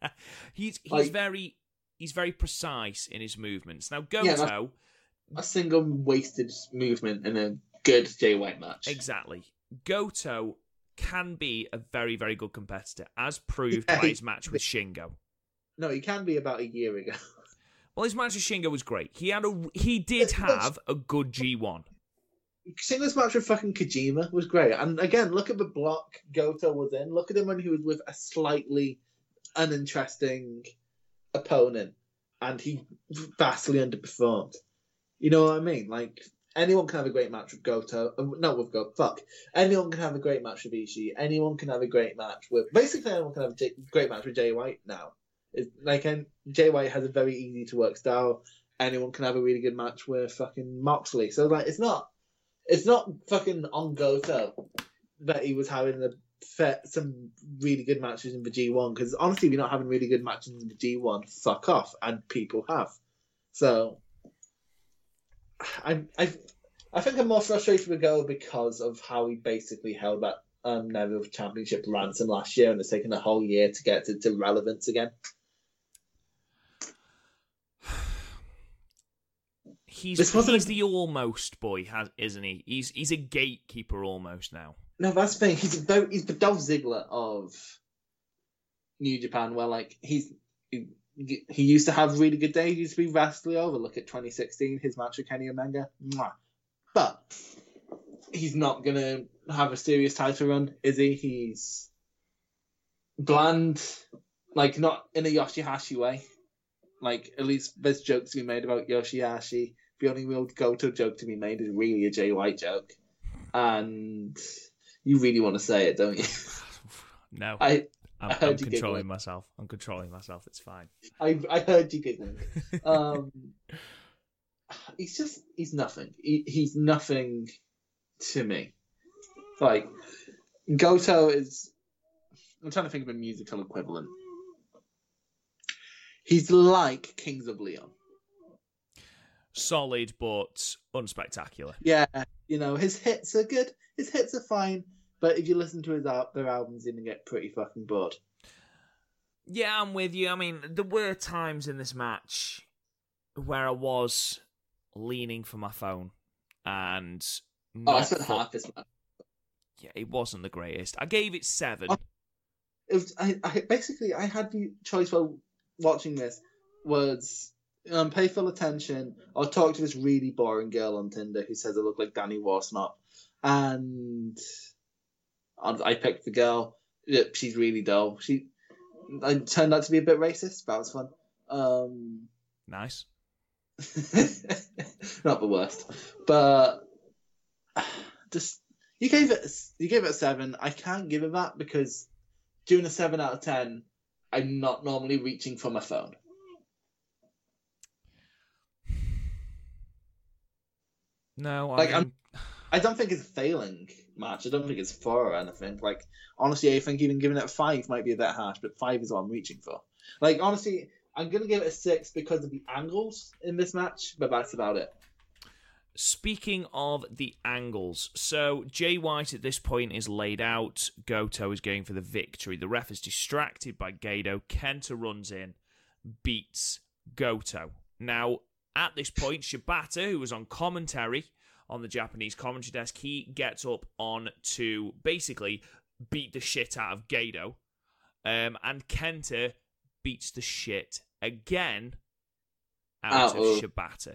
Speaker 1: *laughs* he's he's
Speaker 2: Like-
Speaker 1: very he's very precise in his movements. Now Goto,
Speaker 2: Yeah, A single wasted movement in a good Jay White match.
Speaker 1: exactly. Goto can be a very very good competitor, as proved
Speaker 2: Yeah,
Speaker 1: by his match with Shingo.
Speaker 2: No, he can be about a year ago.
Speaker 1: Well, his match with Shingo was great. He had a he did have a good G one.
Speaker 2: Singles match with fucking Kojima was great. And again, look at the block Goto was in. Look at him when he was with a slightly uninteresting opponent and he vastly underperformed. You know what I mean? Like, anyone can have a great match with Goto. uh, Not with Goto, fuck. Anyone can have a great match with Ishii. Anyone can have a great match with. Basically, anyone can have a great match with Jay White now. It's, like, and Jay White has a very easy to work style. Anyone can have a really good match with fucking Moxley. So, like, it's not it's not fucking on Goto that he was having a some really good matches in the G1 because honestly, you're not having really good matches in the G1, fuck off, and people have. So, *sighs* I I I think I'm more frustrated with Go because of how he basically held that um NEVER Championship ransom last year, and it's taken a whole year to get to, to relevance again.
Speaker 1: He's
Speaker 2: This wasn't
Speaker 1: he's
Speaker 2: a-
Speaker 1: the almost boy, has isn't he? He's he's a gatekeeper almost now.
Speaker 2: No, that's the thing. He's very, he's the Dolph Ziggler of New Japan, where like he's he, he used to have really good days. He used to be vastly over. Look at 2016, his match with Kenny Omega. Mwah. But he's not gonna have a serious title run, is he? He's bland, like not in a Yoshihashi way. Like at least there's jokes to be made about Yoshihashi. The only real Goto joke to be made is really a Jay White joke, and you really want to say it, don't you? *laughs*
Speaker 1: No,
Speaker 2: I
Speaker 1: I'm,
Speaker 2: I heard
Speaker 1: I'm
Speaker 2: you
Speaker 1: controlling
Speaker 2: giggling.
Speaker 1: myself. I'm controlling myself. It's fine.
Speaker 2: I I heard you giggling. *laughs* Um, he's just he's nothing. He, he's nothing to me. Like Goto is. I'm trying to think of a musical equivalent. He's like Kings of Leon.
Speaker 1: Solid but unspectacular.
Speaker 2: Yeah, you know his hits are good. His hits are fine, but if you listen to his al- their albums, you're gonna get pretty fucking bored.
Speaker 1: Yeah, I'm with you. I mean, there were times in this match where I was leaning for my phone and
Speaker 2: Oh, I
Speaker 1: not
Speaker 2: spent
Speaker 1: fu-
Speaker 2: half this match.
Speaker 1: Yeah, it wasn't the greatest. I gave it seven.
Speaker 2: Oh. it was I, I basically I had the choice while watching this was um, pay full attention or talk to this really boring girl on Tinder who says I look like Danny Worsnop, and I I picked the girl. Yep, she's really dull. She I turned out to be a bit racist. That was fun. Um,
Speaker 1: Nice. *laughs*
Speaker 2: not the worst, but just you gave it you gave it a seven. I can't give it that because doing a seven out of ten, I'm not normally reaching for my phone.
Speaker 1: No, I
Speaker 2: Like,
Speaker 1: mean,
Speaker 2: I'm- I don't think it's failing much. I don't think it's four or anything. Like honestly, I think even giving it a five might be a bit harsh, but five is what I'm reaching for. Like honestly, I'm gonna give it a six because of the angles in this match, but that's about it.
Speaker 1: Speaking of the angles, so Jay White at this point is laid out. Goto is going for the victory. The ref is distracted by Gedo. Kenta runs in, beats Goto. Now, at this point, Shibata, who was on commentary on the Japanese commentary desk, he gets up on to basically beat the shit out of Gedo. Um, and Kenta beats the shit again out
Speaker 2: Out
Speaker 1: of Shibata.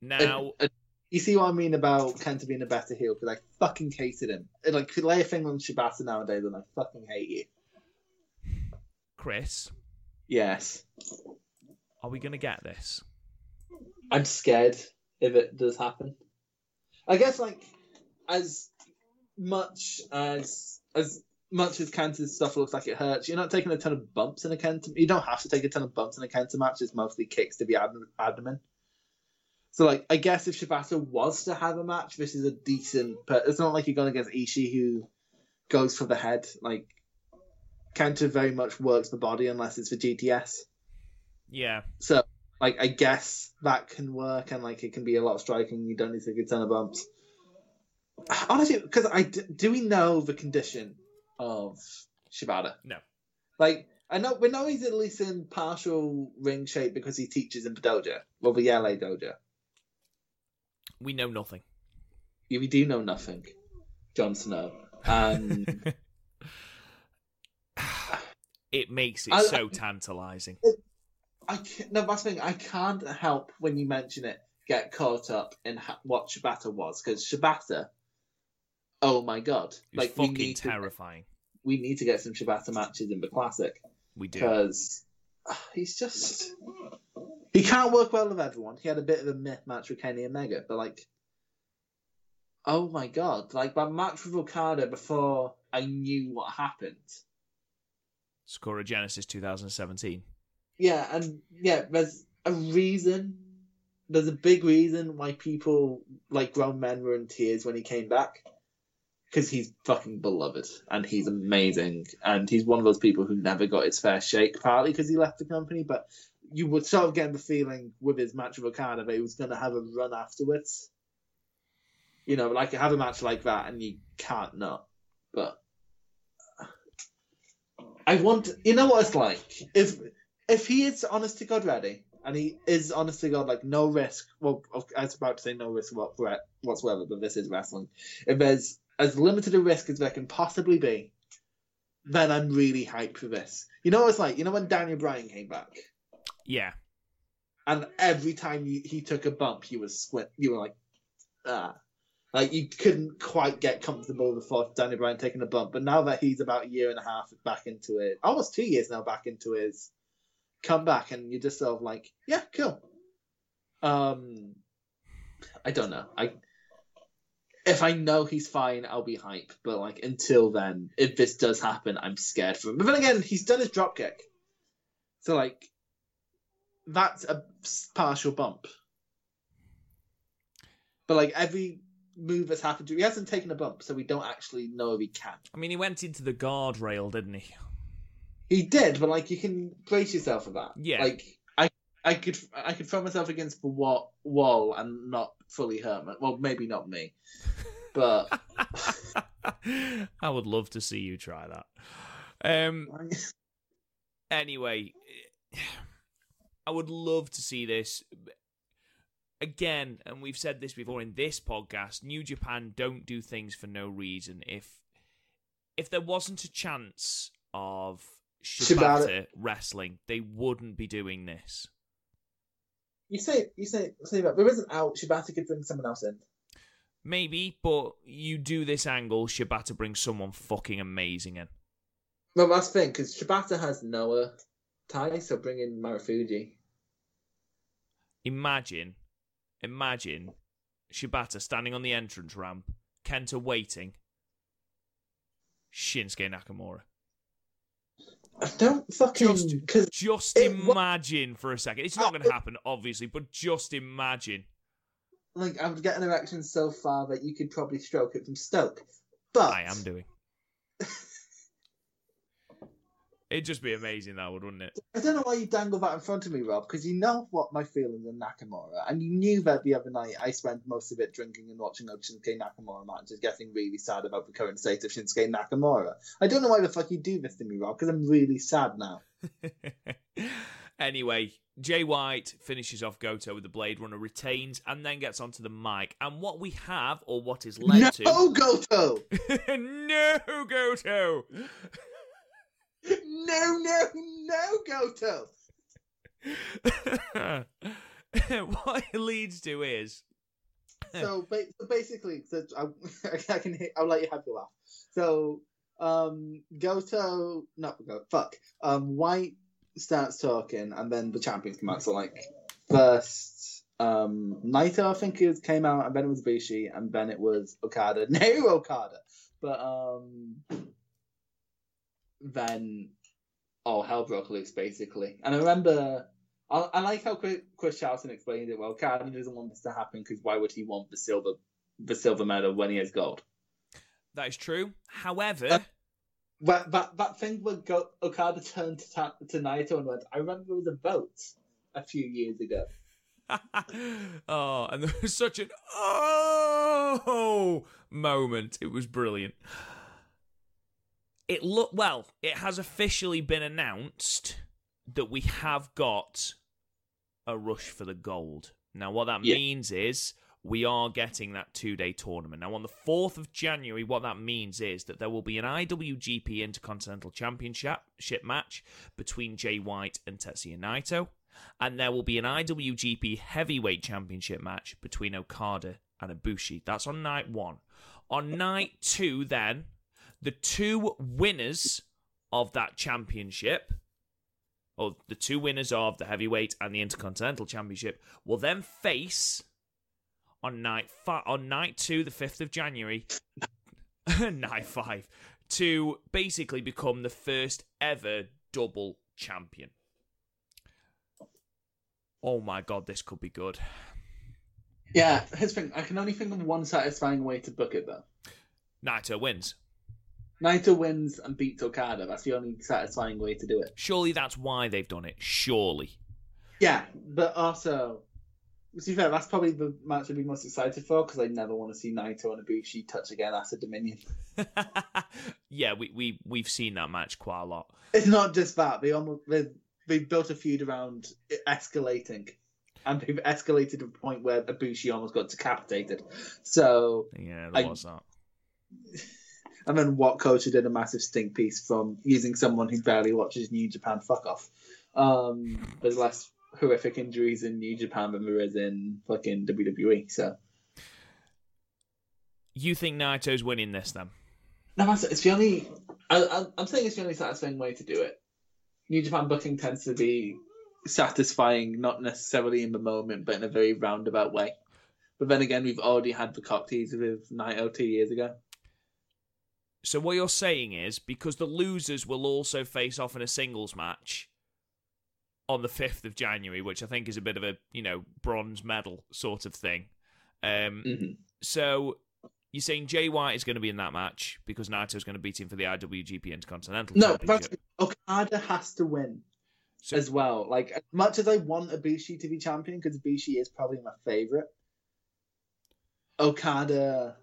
Speaker 1: Now,
Speaker 2: Uh, uh, you see what I mean about Kenta being a better heel? Because I fucking hated him. Like, if you lay a thing on Shibata nowadays, and I fucking hate you.
Speaker 1: Chris,
Speaker 2: Yes.
Speaker 1: are we going to get this?
Speaker 2: I'm scared if it does happen. I guess, like, as much as as much as Kenta's stuff looks like it hurts, you're not taking a ton of bumps in a Kenta. You don't have to take a ton of bumps in a Kenta match. It's mostly kicks to the ab- abdomen. So, like, I guess if Shibata was to have a match, this is a decent. But it's not like you're going against Ishii who goes for the head. Like, Kenta very much works the body unless it's for GTS.
Speaker 1: Yeah.
Speaker 2: So like I guess that can work, and like it can be a lot of striking. You don't need to take a ton of bumps. Honestly, because I do we know the condition of Shibata?
Speaker 1: No.
Speaker 2: Like I know we know he's at least in partial ring shape because he teaches in the dojo, well the LA dojo.
Speaker 1: We know nothing.
Speaker 2: Yeah, we do know nothing, Jon Snow. Um, and *laughs*
Speaker 1: it makes it
Speaker 2: I-
Speaker 1: so tantalizing.
Speaker 2: I can't, no, that's the thing. I can't help when you mention it get caught up in ha- what Shibata was because Shibata. Oh my god! Like we
Speaker 1: fucking
Speaker 2: to,
Speaker 1: terrifying.
Speaker 2: we need to get some Shibata matches in the classic
Speaker 1: We do.
Speaker 2: because ah, he's just he can't work well with everyone. He had a bit of a myth match with Kenny Omega, but like, oh my god! Like that match with Okada before I knew what happened.
Speaker 1: Sakura Genesis 2017.
Speaker 2: Yeah, and yeah, there's a reason. There's a big reason why people, like grown men, were in tears when he came back. Because he's fucking beloved and he's amazing. And he's one of those people who never got his fair shake, partly because he left the company, but you would sort of get the feeling with his match with Okada that he was going to have a run afterwards. You know, like have a match like that and you can't not. But I want, you know what it's like? If if he is honest to God ready, and he is honest to God, like no risk. Well, I was about to say no risk what- whatsoever, but this is wrestling. If there's as limited a risk as there can possibly be, then I'm really hyped for this. You know what it's like? You know when Daniel Bryan came back,
Speaker 1: Yeah.
Speaker 2: and every time you, he took a bump, you was squint. You were like, ah. Like you couldn't quite get comfortable before Daniel Bryan taking a bump, but now that he's about a year and a half back into it, almost two years now back into his comeback, and you're just sort of like, yeah, cool. Um, I don't know. I if I know he's fine, I'll be hype. But like until then, if this does happen, I'm scared for him. But then again, he's done his drop kick, so like that's a partial bump. But like every move that's happened to he hasn't taken a bump, so we don't actually know if he can.
Speaker 1: I mean, he went into the guardrail, didn't he?
Speaker 2: He did, but like you can brace yourself for that.
Speaker 1: Yeah.
Speaker 2: Like I, I could, I could throw myself against the wall, wall and not fully hurt. My, well, maybe not me, but *laughs*
Speaker 1: I would love to see you try that. Um. *laughs* Anyway, I would love to see this again, and we've said this before in this podcast. New Japan don't do things for no reason. If if there wasn't a chance of Shibata
Speaker 2: Shibata.
Speaker 1: wrestling, they wouldn't be doing this.
Speaker 2: you say, you say, say that there isn't out. Shibata could bring someone else in.
Speaker 1: Maybe, but you do this angle, Shibata brings someone fucking amazing in.
Speaker 2: Well, that's the thing because Shibata has Noah ties, so bring in Marufuji.
Speaker 1: Imagine, imagine Shibata standing on the entrance ramp, Kenta waiting, Shinsuke Nakamura.
Speaker 2: I don't fucking
Speaker 1: Just- Just
Speaker 2: It
Speaker 1: imagine for a second. It's not going to uh, happen, obviously, but just imagine.
Speaker 2: like I would get an erection so far that you could probably stroke it from Stoke. But
Speaker 1: I am doing. *laughs* It'd just be amazing, that would, wouldn't it?
Speaker 2: I don't know why you dangle that in front of me, Rob, because you know what my feelings on Nakamura, and you knew that the other night I spent most of it drinking and watching Shinsuke Nakamura matches, getting really sad about the current state of Shinsuke Nakamura. I don't know why the fuck you do this to me, Rob, because I'm really sad now. *laughs*
Speaker 1: anyway, Jay White finishes off Goto with the Blade Runner, retains, and then gets onto the mic. And what we have, or what is led
Speaker 2: no,
Speaker 1: to.
Speaker 2: Goto! *laughs*
Speaker 1: no, Goto!
Speaker 2: No, no, no, Goto! *laughs*
Speaker 1: what it leads to is.
Speaker 2: so, ba- so basically, so I, *laughs* I can I'll let you have your laugh. So, um, Goto, not Goto, fuck. Um, White starts talking, and then the champions come out. So, like, first, um, Naito, I think it came out, and then it was Bushi, and then it was Okada, *laughs* no Okada. But, um, then all hell broke loose, basically. And I remember. I, I like how Chris, Chris Charlton explained it well. Okada doesn't want this to happen because why would he want the silver, the silver medal when he has gold?
Speaker 1: That is true. However,
Speaker 2: Uh, That that, that thing where Go, Okada turned to, Ta- to Naito and went, "I remember there was a vote. a few years ago. *laughs*
Speaker 1: oh, and there was such an oh moment. It was brilliant. It look well. It has officially been announced that we have got a rush for the gold. Now, what that
Speaker 2: Yeah.
Speaker 1: means is we are getting that two day tournament. Now, on the 4th of January, what that means is that there will be an IWGP Intercontinental Championship match between Jay White and Tetsuya Naito, and there will be an IWGP Heavyweight Championship match between Okada and Ibushi. That's on night one. On night two, then, the two winners of that championship or the two winners of the heavyweight and the intercontinental championship will then face on night fi- on night two, the fifth of January, *laughs* night five, to basically become the first ever double champion. Oh my god, this could be good.
Speaker 2: Yeah, here's the thing. I can only think of one satisfying way to book it though.
Speaker 1: Naito wins.
Speaker 2: Naito wins and beats Okada. That's the only satisfying way to do it.
Speaker 1: Surely that's why they've done it. Surely.
Speaker 2: Yeah, but also, to be fair, that's probably the match I'd be most excited for because I never want to see Naito and Ibushi touch again after Dominion. *laughs*
Speaker 1: yeah, we we we've seen that match quite a lot.
Speaker 2: It's not just that they almost they they built a feud around it escalating, and they've escalated to a point where Ibushi almost got decapitated. So,
Speaker 1: Yeah, there
Speaker 2: I-
Speaker 1: was that. *laughs*
Speaker 2: and then what Kosha did a massive stink piece from using someone who barely watches New Japan. Fuck off. Um, there's less horrific injuries in New Japan than there is in fucking WWE. So.
Speaker 1: You think Naito's winning this then?
Speaker 2: No, it's the only. I, I'm saying it's the only satisfying way to do it. New Japan booking tends to be satisfying, not necessarily in the moment, but in a very roundabout way. But then again, we've already had the cock tease with Naito two years ago.
Speaker 1: So what you're saying is because the losers will also face off in a singles match on the 5th of January, which I think is a bit of a, you know, bronze medal sort of thing. Um
Speaker 2: Mm-hmm.
Speaker 1: so you're saying Jay White is going to be in that match because Naito's going to beat him for the IWGP Intercontinental
Speaker 2: No,
Speaker 1: Championship.
Speaker 2: Okada has to win
Speaker 1: So,
Speaker 2: as well. Like as much as I want Ibushi to be champion, because Ibushi is probably my favorite. Okada,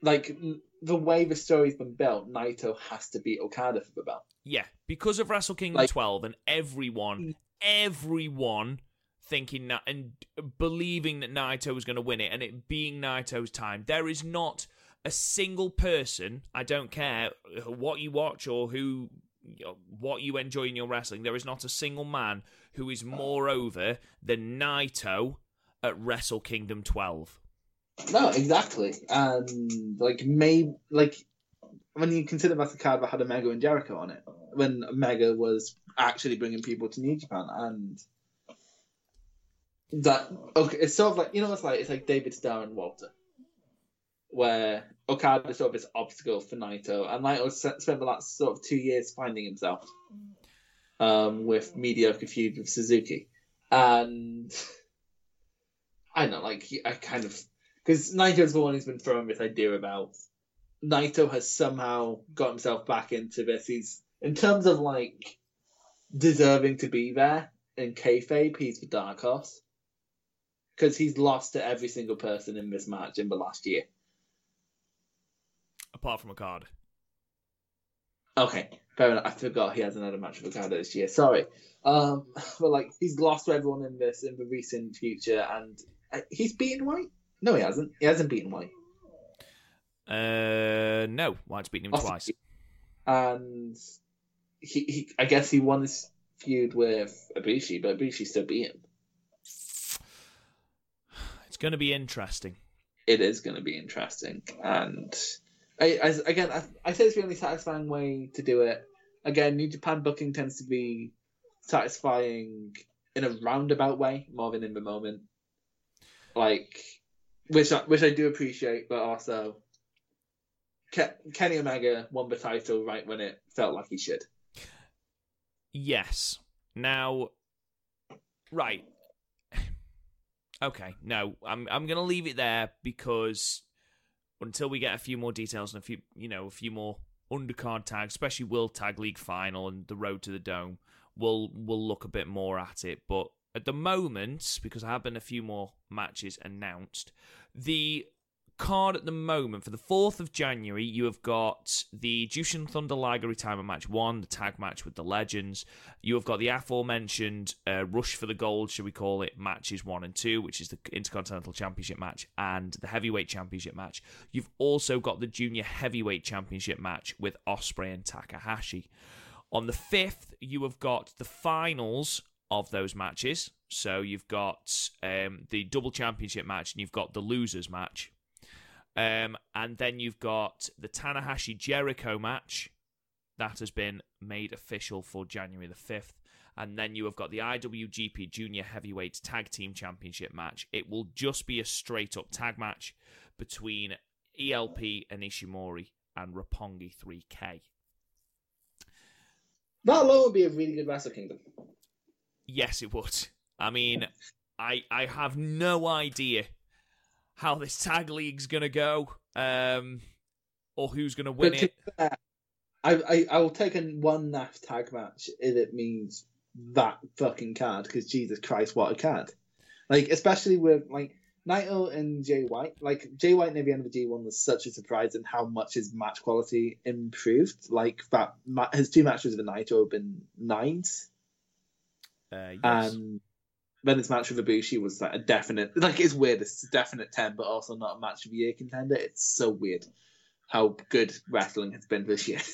Speaker 2: like the way the story's been built, Naito has to beat Okada for the belt.
Speaker 1: yeah, because of Wrestle Kingdom
Speaker 2: Like-
Speaker 1: 12 and everyone, everyone thinking that and believing that Naito was going to win it and it being Naito's time, there is not a single person, I don't care what you watch or who what you enjoy in your wrestling, there is not a single man who is more over than Naito at Wrestle Kingdom 12.
Speaker 2: No, exactly. And like maybe like when you consider that had Omega and Jericho on it, when Omega was actually bringing people to New Japan, and that okay, it's sort of like you know what's like it's like David Starr and Walter, where Okada sort of this obstacle for Naito, and Naito spent the last sort of two years finding himself, um, with mediocre feud with Suzuki, and I don't know, like I kind of because Naito's the one who's been throwing this idea about Naito has somehow got himself back into this. He's in terms of like deserving to be there in kayfabe, he's the dark horse because he's lost to every single person in this match in the last year.
Speaker 1: Apart from a card.
Speaker 2: Okay, fair enough. I forgot he has another match with Okada this year. Sorry, um, *laughs* but like he's lost to everyone in this in the recent future, and uh, he's beaten White. No, he hasn't. He hasn't beaten White.
Speaker 1: Uh, no, White's beaten him
Speaker 2: Awesome.
Speaker 1: twice.
Speaker 2: and he, he I guess he won this feud with Ibushi, but Ibushi still beat him. *sighs*
Speaker 1: It's going to be interesting.
Speaker 2: It is going to be interesting, and I, I again I, I say it's the only satisfying way to do it. Again, New Japan booking tends to be satisfying in a roundabout way more than in the moment, like which I, which I do appreciate, but also. Ke- Kenny Omega won the title right when it felt like he should.
Speaker 1: Yes. Now, right. Okay. No, I'm I'm gonna leave it there because until we get a few more details and a few, you know, a few more undercard tags, especially World Tag League final and the road to the Dome, we'll we'll look a bit more at it. But at the moment, because there have been a few more matches announced, the card at the moment for the 4th of January, you have got the Jushin Thunder Liger retirement match one, the tag match with the Legends. You have got the aforementioned uh, Rush for the Gold, should we call it, matches one and two, which is the Intercontinental Championship match and the Heavyweight Championship match. You've also got the Junior Heavyweight Championship match with Ospreay and Takahashi. On the 5th, you have got the finals of those matches. So you've got um, the double championship match and you've got the losers match. Um, and then you've got the Tanahashi Jericho match that has been made official for January the 5th. And then you have got the IWGP Junior Heavyweight Tag Team Championship match. It will just be a straight up tag match between ELP and Ishimori and Roppongi 3K.
Speaker 2: That alone would be a really good Wrestle Kingdom.
Speaker 1: Yes, it would. I mean, I I have no idea how this tag league's gonna go, um, or who's gonna win it.
Speaker 3: fair, I, I I will take a one NAF tag match if it means that fucking card because Jesus Christ, what a card! Like especially with like Naito and Jay White. Like Jay White near the end of the G one was such a surprise in how much his match quality improved. Like that, his two matches with Naito have been nines,
Speaker 1: Uh, yes.
Speaker 3: and then his match with Ibushi was like a definite. Like it's weird. It's a definite ten, but also not a match of the year contender. It's so weird how good wrestling has been this year. *laughs*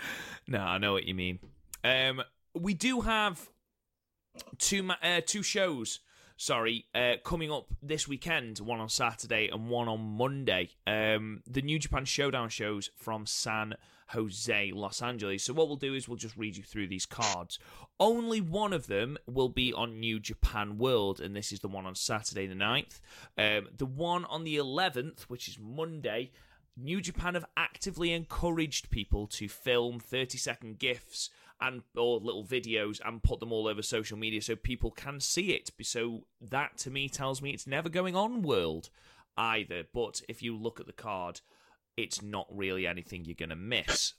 Speaker 3: *laughs*
Speaker 1: No, I know what you mean. Um, we do have two ma- uh, two shows. Sorry, uh, coming up this weekend. One on Saturday and one on Monday. Um, the New Japan Showdown shows from San Jose, Los Angeles. So what we'll do is we'll just read you through these cards. Only one of them will be on New Japan World, and this is the one on Saturday the 9th. Um, the one on the 11th, which is Monday, New Japan have actively encouraged people to film 30 second GIFs and or little videos and put them all over social media so people can see it. So that to me tells me it's never going on World either. But if you look at the card, it's not really anything you're going to miss.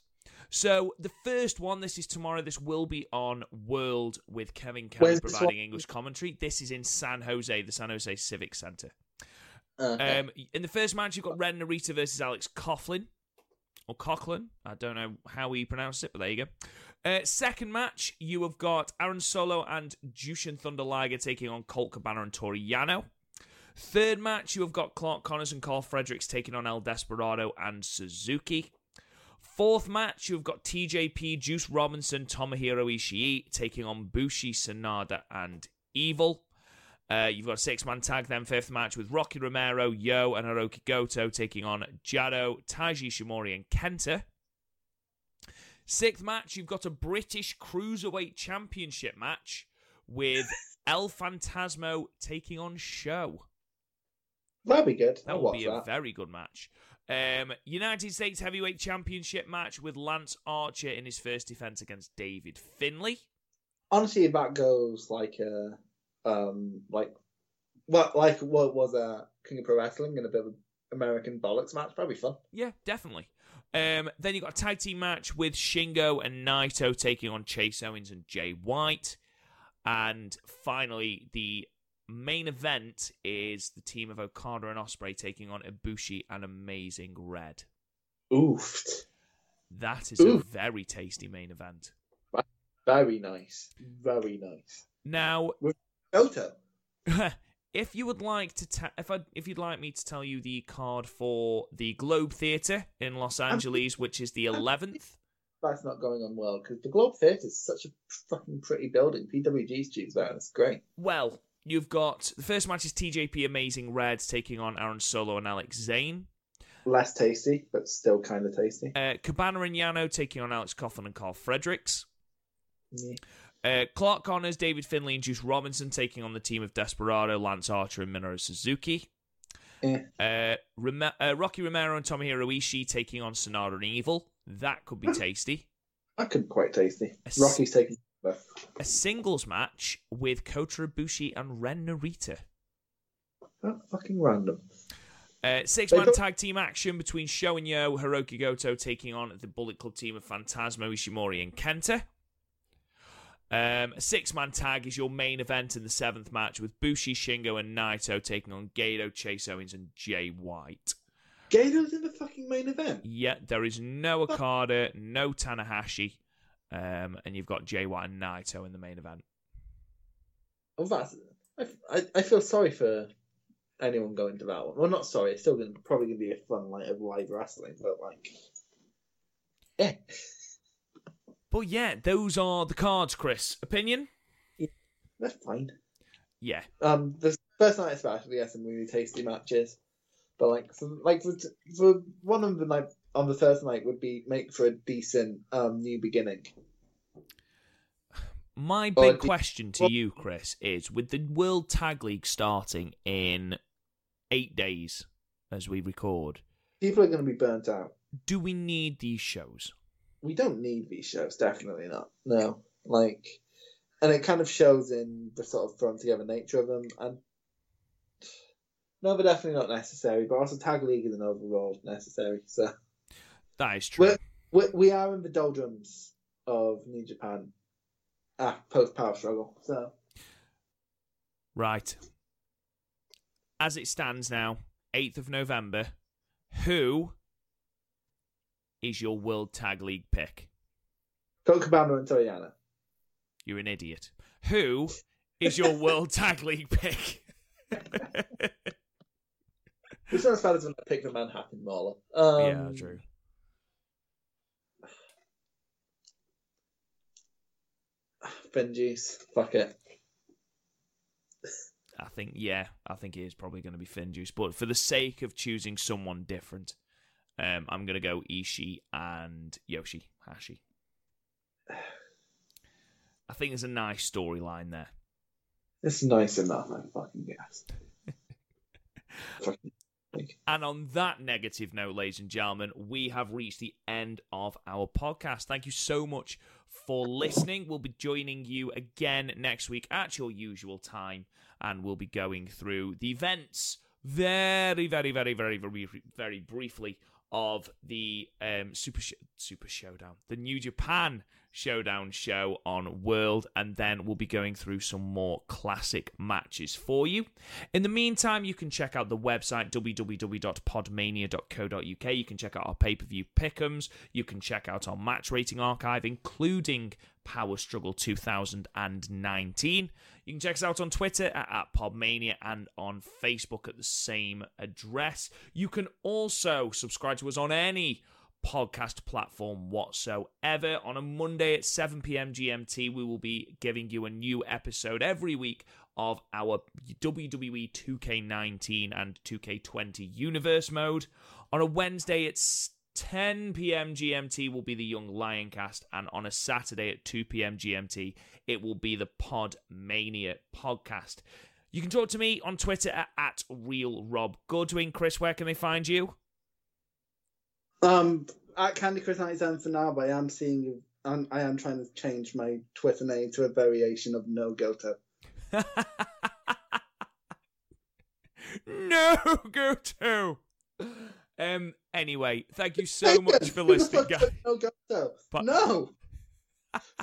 Speaker 1: So the first one, this is tomorrow. This will be on World with Kevin Kelly providing? English commentary. This is in San Jose, the San Jose Civic Center.
Speaker 2: Okay.
Speaker 1: Um, in the first match, you've got Ren Narita versus Alex Coughlin. Or Coughlin. I don't know how he pronounced it, but there you go. Uh, second match, you have got Aaron Solo and Jushin Thunder Liger taking on Colt Cabana and Toru Yano. Third match, you have got Clark Connors and Karl Fredericks taking on El Desperado and Suzuki. Fourth match, you've got TJP, Juice Robinson, Tomohiro Ishii taking on Bushi, Sanada, and Evil. Uh, you've got a six man tag then, fifth match with Rocky Romero, Yo, and Hiroki Goto taking on Jado, Taiji Ishimori, and Kenta. Sixth match, you've got a British Cruiserweight Championship match with *laughs* El Phantasmo taking on Sho.
Speaker 2: That'd be good.
Speaker 1: That
Speaker 2: watch
Speaker 1: be a
Speaker 2: that.
Speaker 1: very good match. Um, United States Heavyweight Championship match with Lance Archer in his first defense against David Finlay.
Speaker 2: Honestly, if that goes like a, um, like, what like what was a King of Pro Wrestling and a bit of American bollocks match, that'd fun.
Speaker 1: Yeah, definitely. Um, then you got a tag team match with Shingo and Naito taking on Chase Owens and Jay White. And finally, the main event is the team of Okada and Ospreay taking on Ibushi and Amazing Red.
Speaker 2: Oofed.
Speaker 1: That is a very tasty main event.
Speaker 2: Very nice. Very nice.
Speaker 1: Now,
Speaker 2: Goto. *laughs*
Speaker 1: if you would like to, ta- if I, if you'd like me to tell you the card for the Globe Theatre in Los Angeles, which is the eleventh.
Speaker 2: That's not going on well because the Globe Theatre is such a fucking pretty building. PWG's choose that. It's great.
Speaker 1: Well, you've got the first match is TJP Amazing Red taking on Aaron Solo and Alex Zayne.
Speaker 2: Less tasty, but still kind of tasty.
Speaker 1: Uh, Cabana and Yano taking on Alex Coughlin and Karl Fredericks.
Speaker 2: Yeah.
Speaker 1: Uh, Clark Connors, David Finlay, and Juice Robinson taking on the team of Desperado, Lance Archer, and Minoru Suzuki.
Speaker 2: Eh.
Speaker 1: Uh, uh, Rocky Romero and Tomohiro Ishii taking on Sanada and Evil. That could be tasty.
Speaker 2: That could be quite tasty. Rocky's taking.
Speaker 1: A singles match with Kota Ibushi and Ren Narita.
Speaker 2: That fucking random.
Speaker 1: Uh, six man tag team action between Sho and Yo, Hiroki Goto taking on the Bullet Club team of Phantasmo, Ishimori, and Kenta. Um, a six man tag is your main event in the seventh match with Bushi, Shingo, and Naito taking on Gedo, Chase Owens, and Jay White.
Speaker 2: Gedo's in the fucking main event.
Speaker 1: Yeah, there is no Okada, no Tanahashi, um, and you've got Jay White and Naito in the main event.
Speaker 2: Oh, that's. I, I, I feel sorry for anyone going to that one. Well, not sorry. It's still gonna, probably going to be a fun night of live wrestling, but like, yeah,
Speaker 1: But yeah, those are the cards, Chris. Opinion?
Speaker 2: that's fine.
Speaker 1: Yeah.
Speaker 2: Um, the first night especially has some really tasty matches, but like, for, like for, for one of the night on the first night would be make for a decent um new beginning.
Speaker 1: My big
Speaker 2: the-
Speaker 1: question to you, Chris, is with the World Tag League starting in eight days as we record,
Speaker 2: People are going to be burnt out.
Speaker 1: do we need these shows?
Speaker 2: we don't need these shows. Definitely not. No, like, and it kind of shows in the sort of thrown together nature of them. And no, they're definitely not necessary. But also, tag league isn't overall necessary. So
Speaker 1: That is true.
Speaker 2: we we are in the doldrums of New Japan, ah, post power struggle. So
Speaker 1: Right. As it stands now, 8th of November, who is your World Tag League pick?
Speaker 2: Colt Cabana and Toru Yano.
Speaker 1: You're an idiot. Who is your World *laughs* Tag League pick?
Speaker 2: Not as bad as when I picked the Manhattan Mauler. Um,
Speaker 1: yeah, true.
Speaker 2: Benji's. Fuck it.
Speaker 1: I think, yeah, I think it is probably going to be FinJuice. But for the sake of choosing someone different, um, I'm going to go Ishii and Yoshi Hashi. I think there's a nice storyline there.
Speaker 2: It's nice enough, I fucking guess. *laughs* fucking
Speaker 1: And on that negative note, ladies and gentlemen, we have reached the end of our podcast. Thank you so much for listening. We'll be joining you again next week at your usual time, and we'll be going through the events very, very, very, very, very, very briefly of the um, Super Sh- Super Showdown, the New Japan Showdown show on World, and then we'll be going through some more classic matches for you. In the meantime, you can check out the website www.podmania.co.uk. You can check out our pay per view pickums. You can check out our match rating archive, including Power Struggle 2019. You can check us out on Twitter at, at Podmania and on Facebook at the same address. You can also subscribe to us on any podcast platform whatsoever. On a Monday at 7 p.m. GMT, we will be giving you a new episode every week of our WWE 2K19 and 2K20 universe mode. On a Wednesday, it's 10 p.m. GMT will be the Young Lion cast, and on a Saturday at 2 p.m. GMT, it will be the Pod Mania podcast. You can talk to me on Twitter at, at RealRobGoodwin. Chris, where can they find you?
Speaker 2: Um, at Candy Crush 97 for now, but I am seeing, I'm, I am trying to change my Twitter name to a variation of No Goto.
Speaker 1: no, go to. Um. Anyway, thank you so much for listening, guys.
Speaker 2: No Goto.
Speaker 1: But-
Speaker 2: No!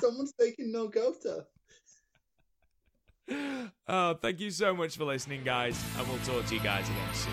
Speaker 2: Someone's taking No Goto. *laughs*
Speaker 1: Oh, thank you so much for listening, guys, and we'll talk to you guys again soon.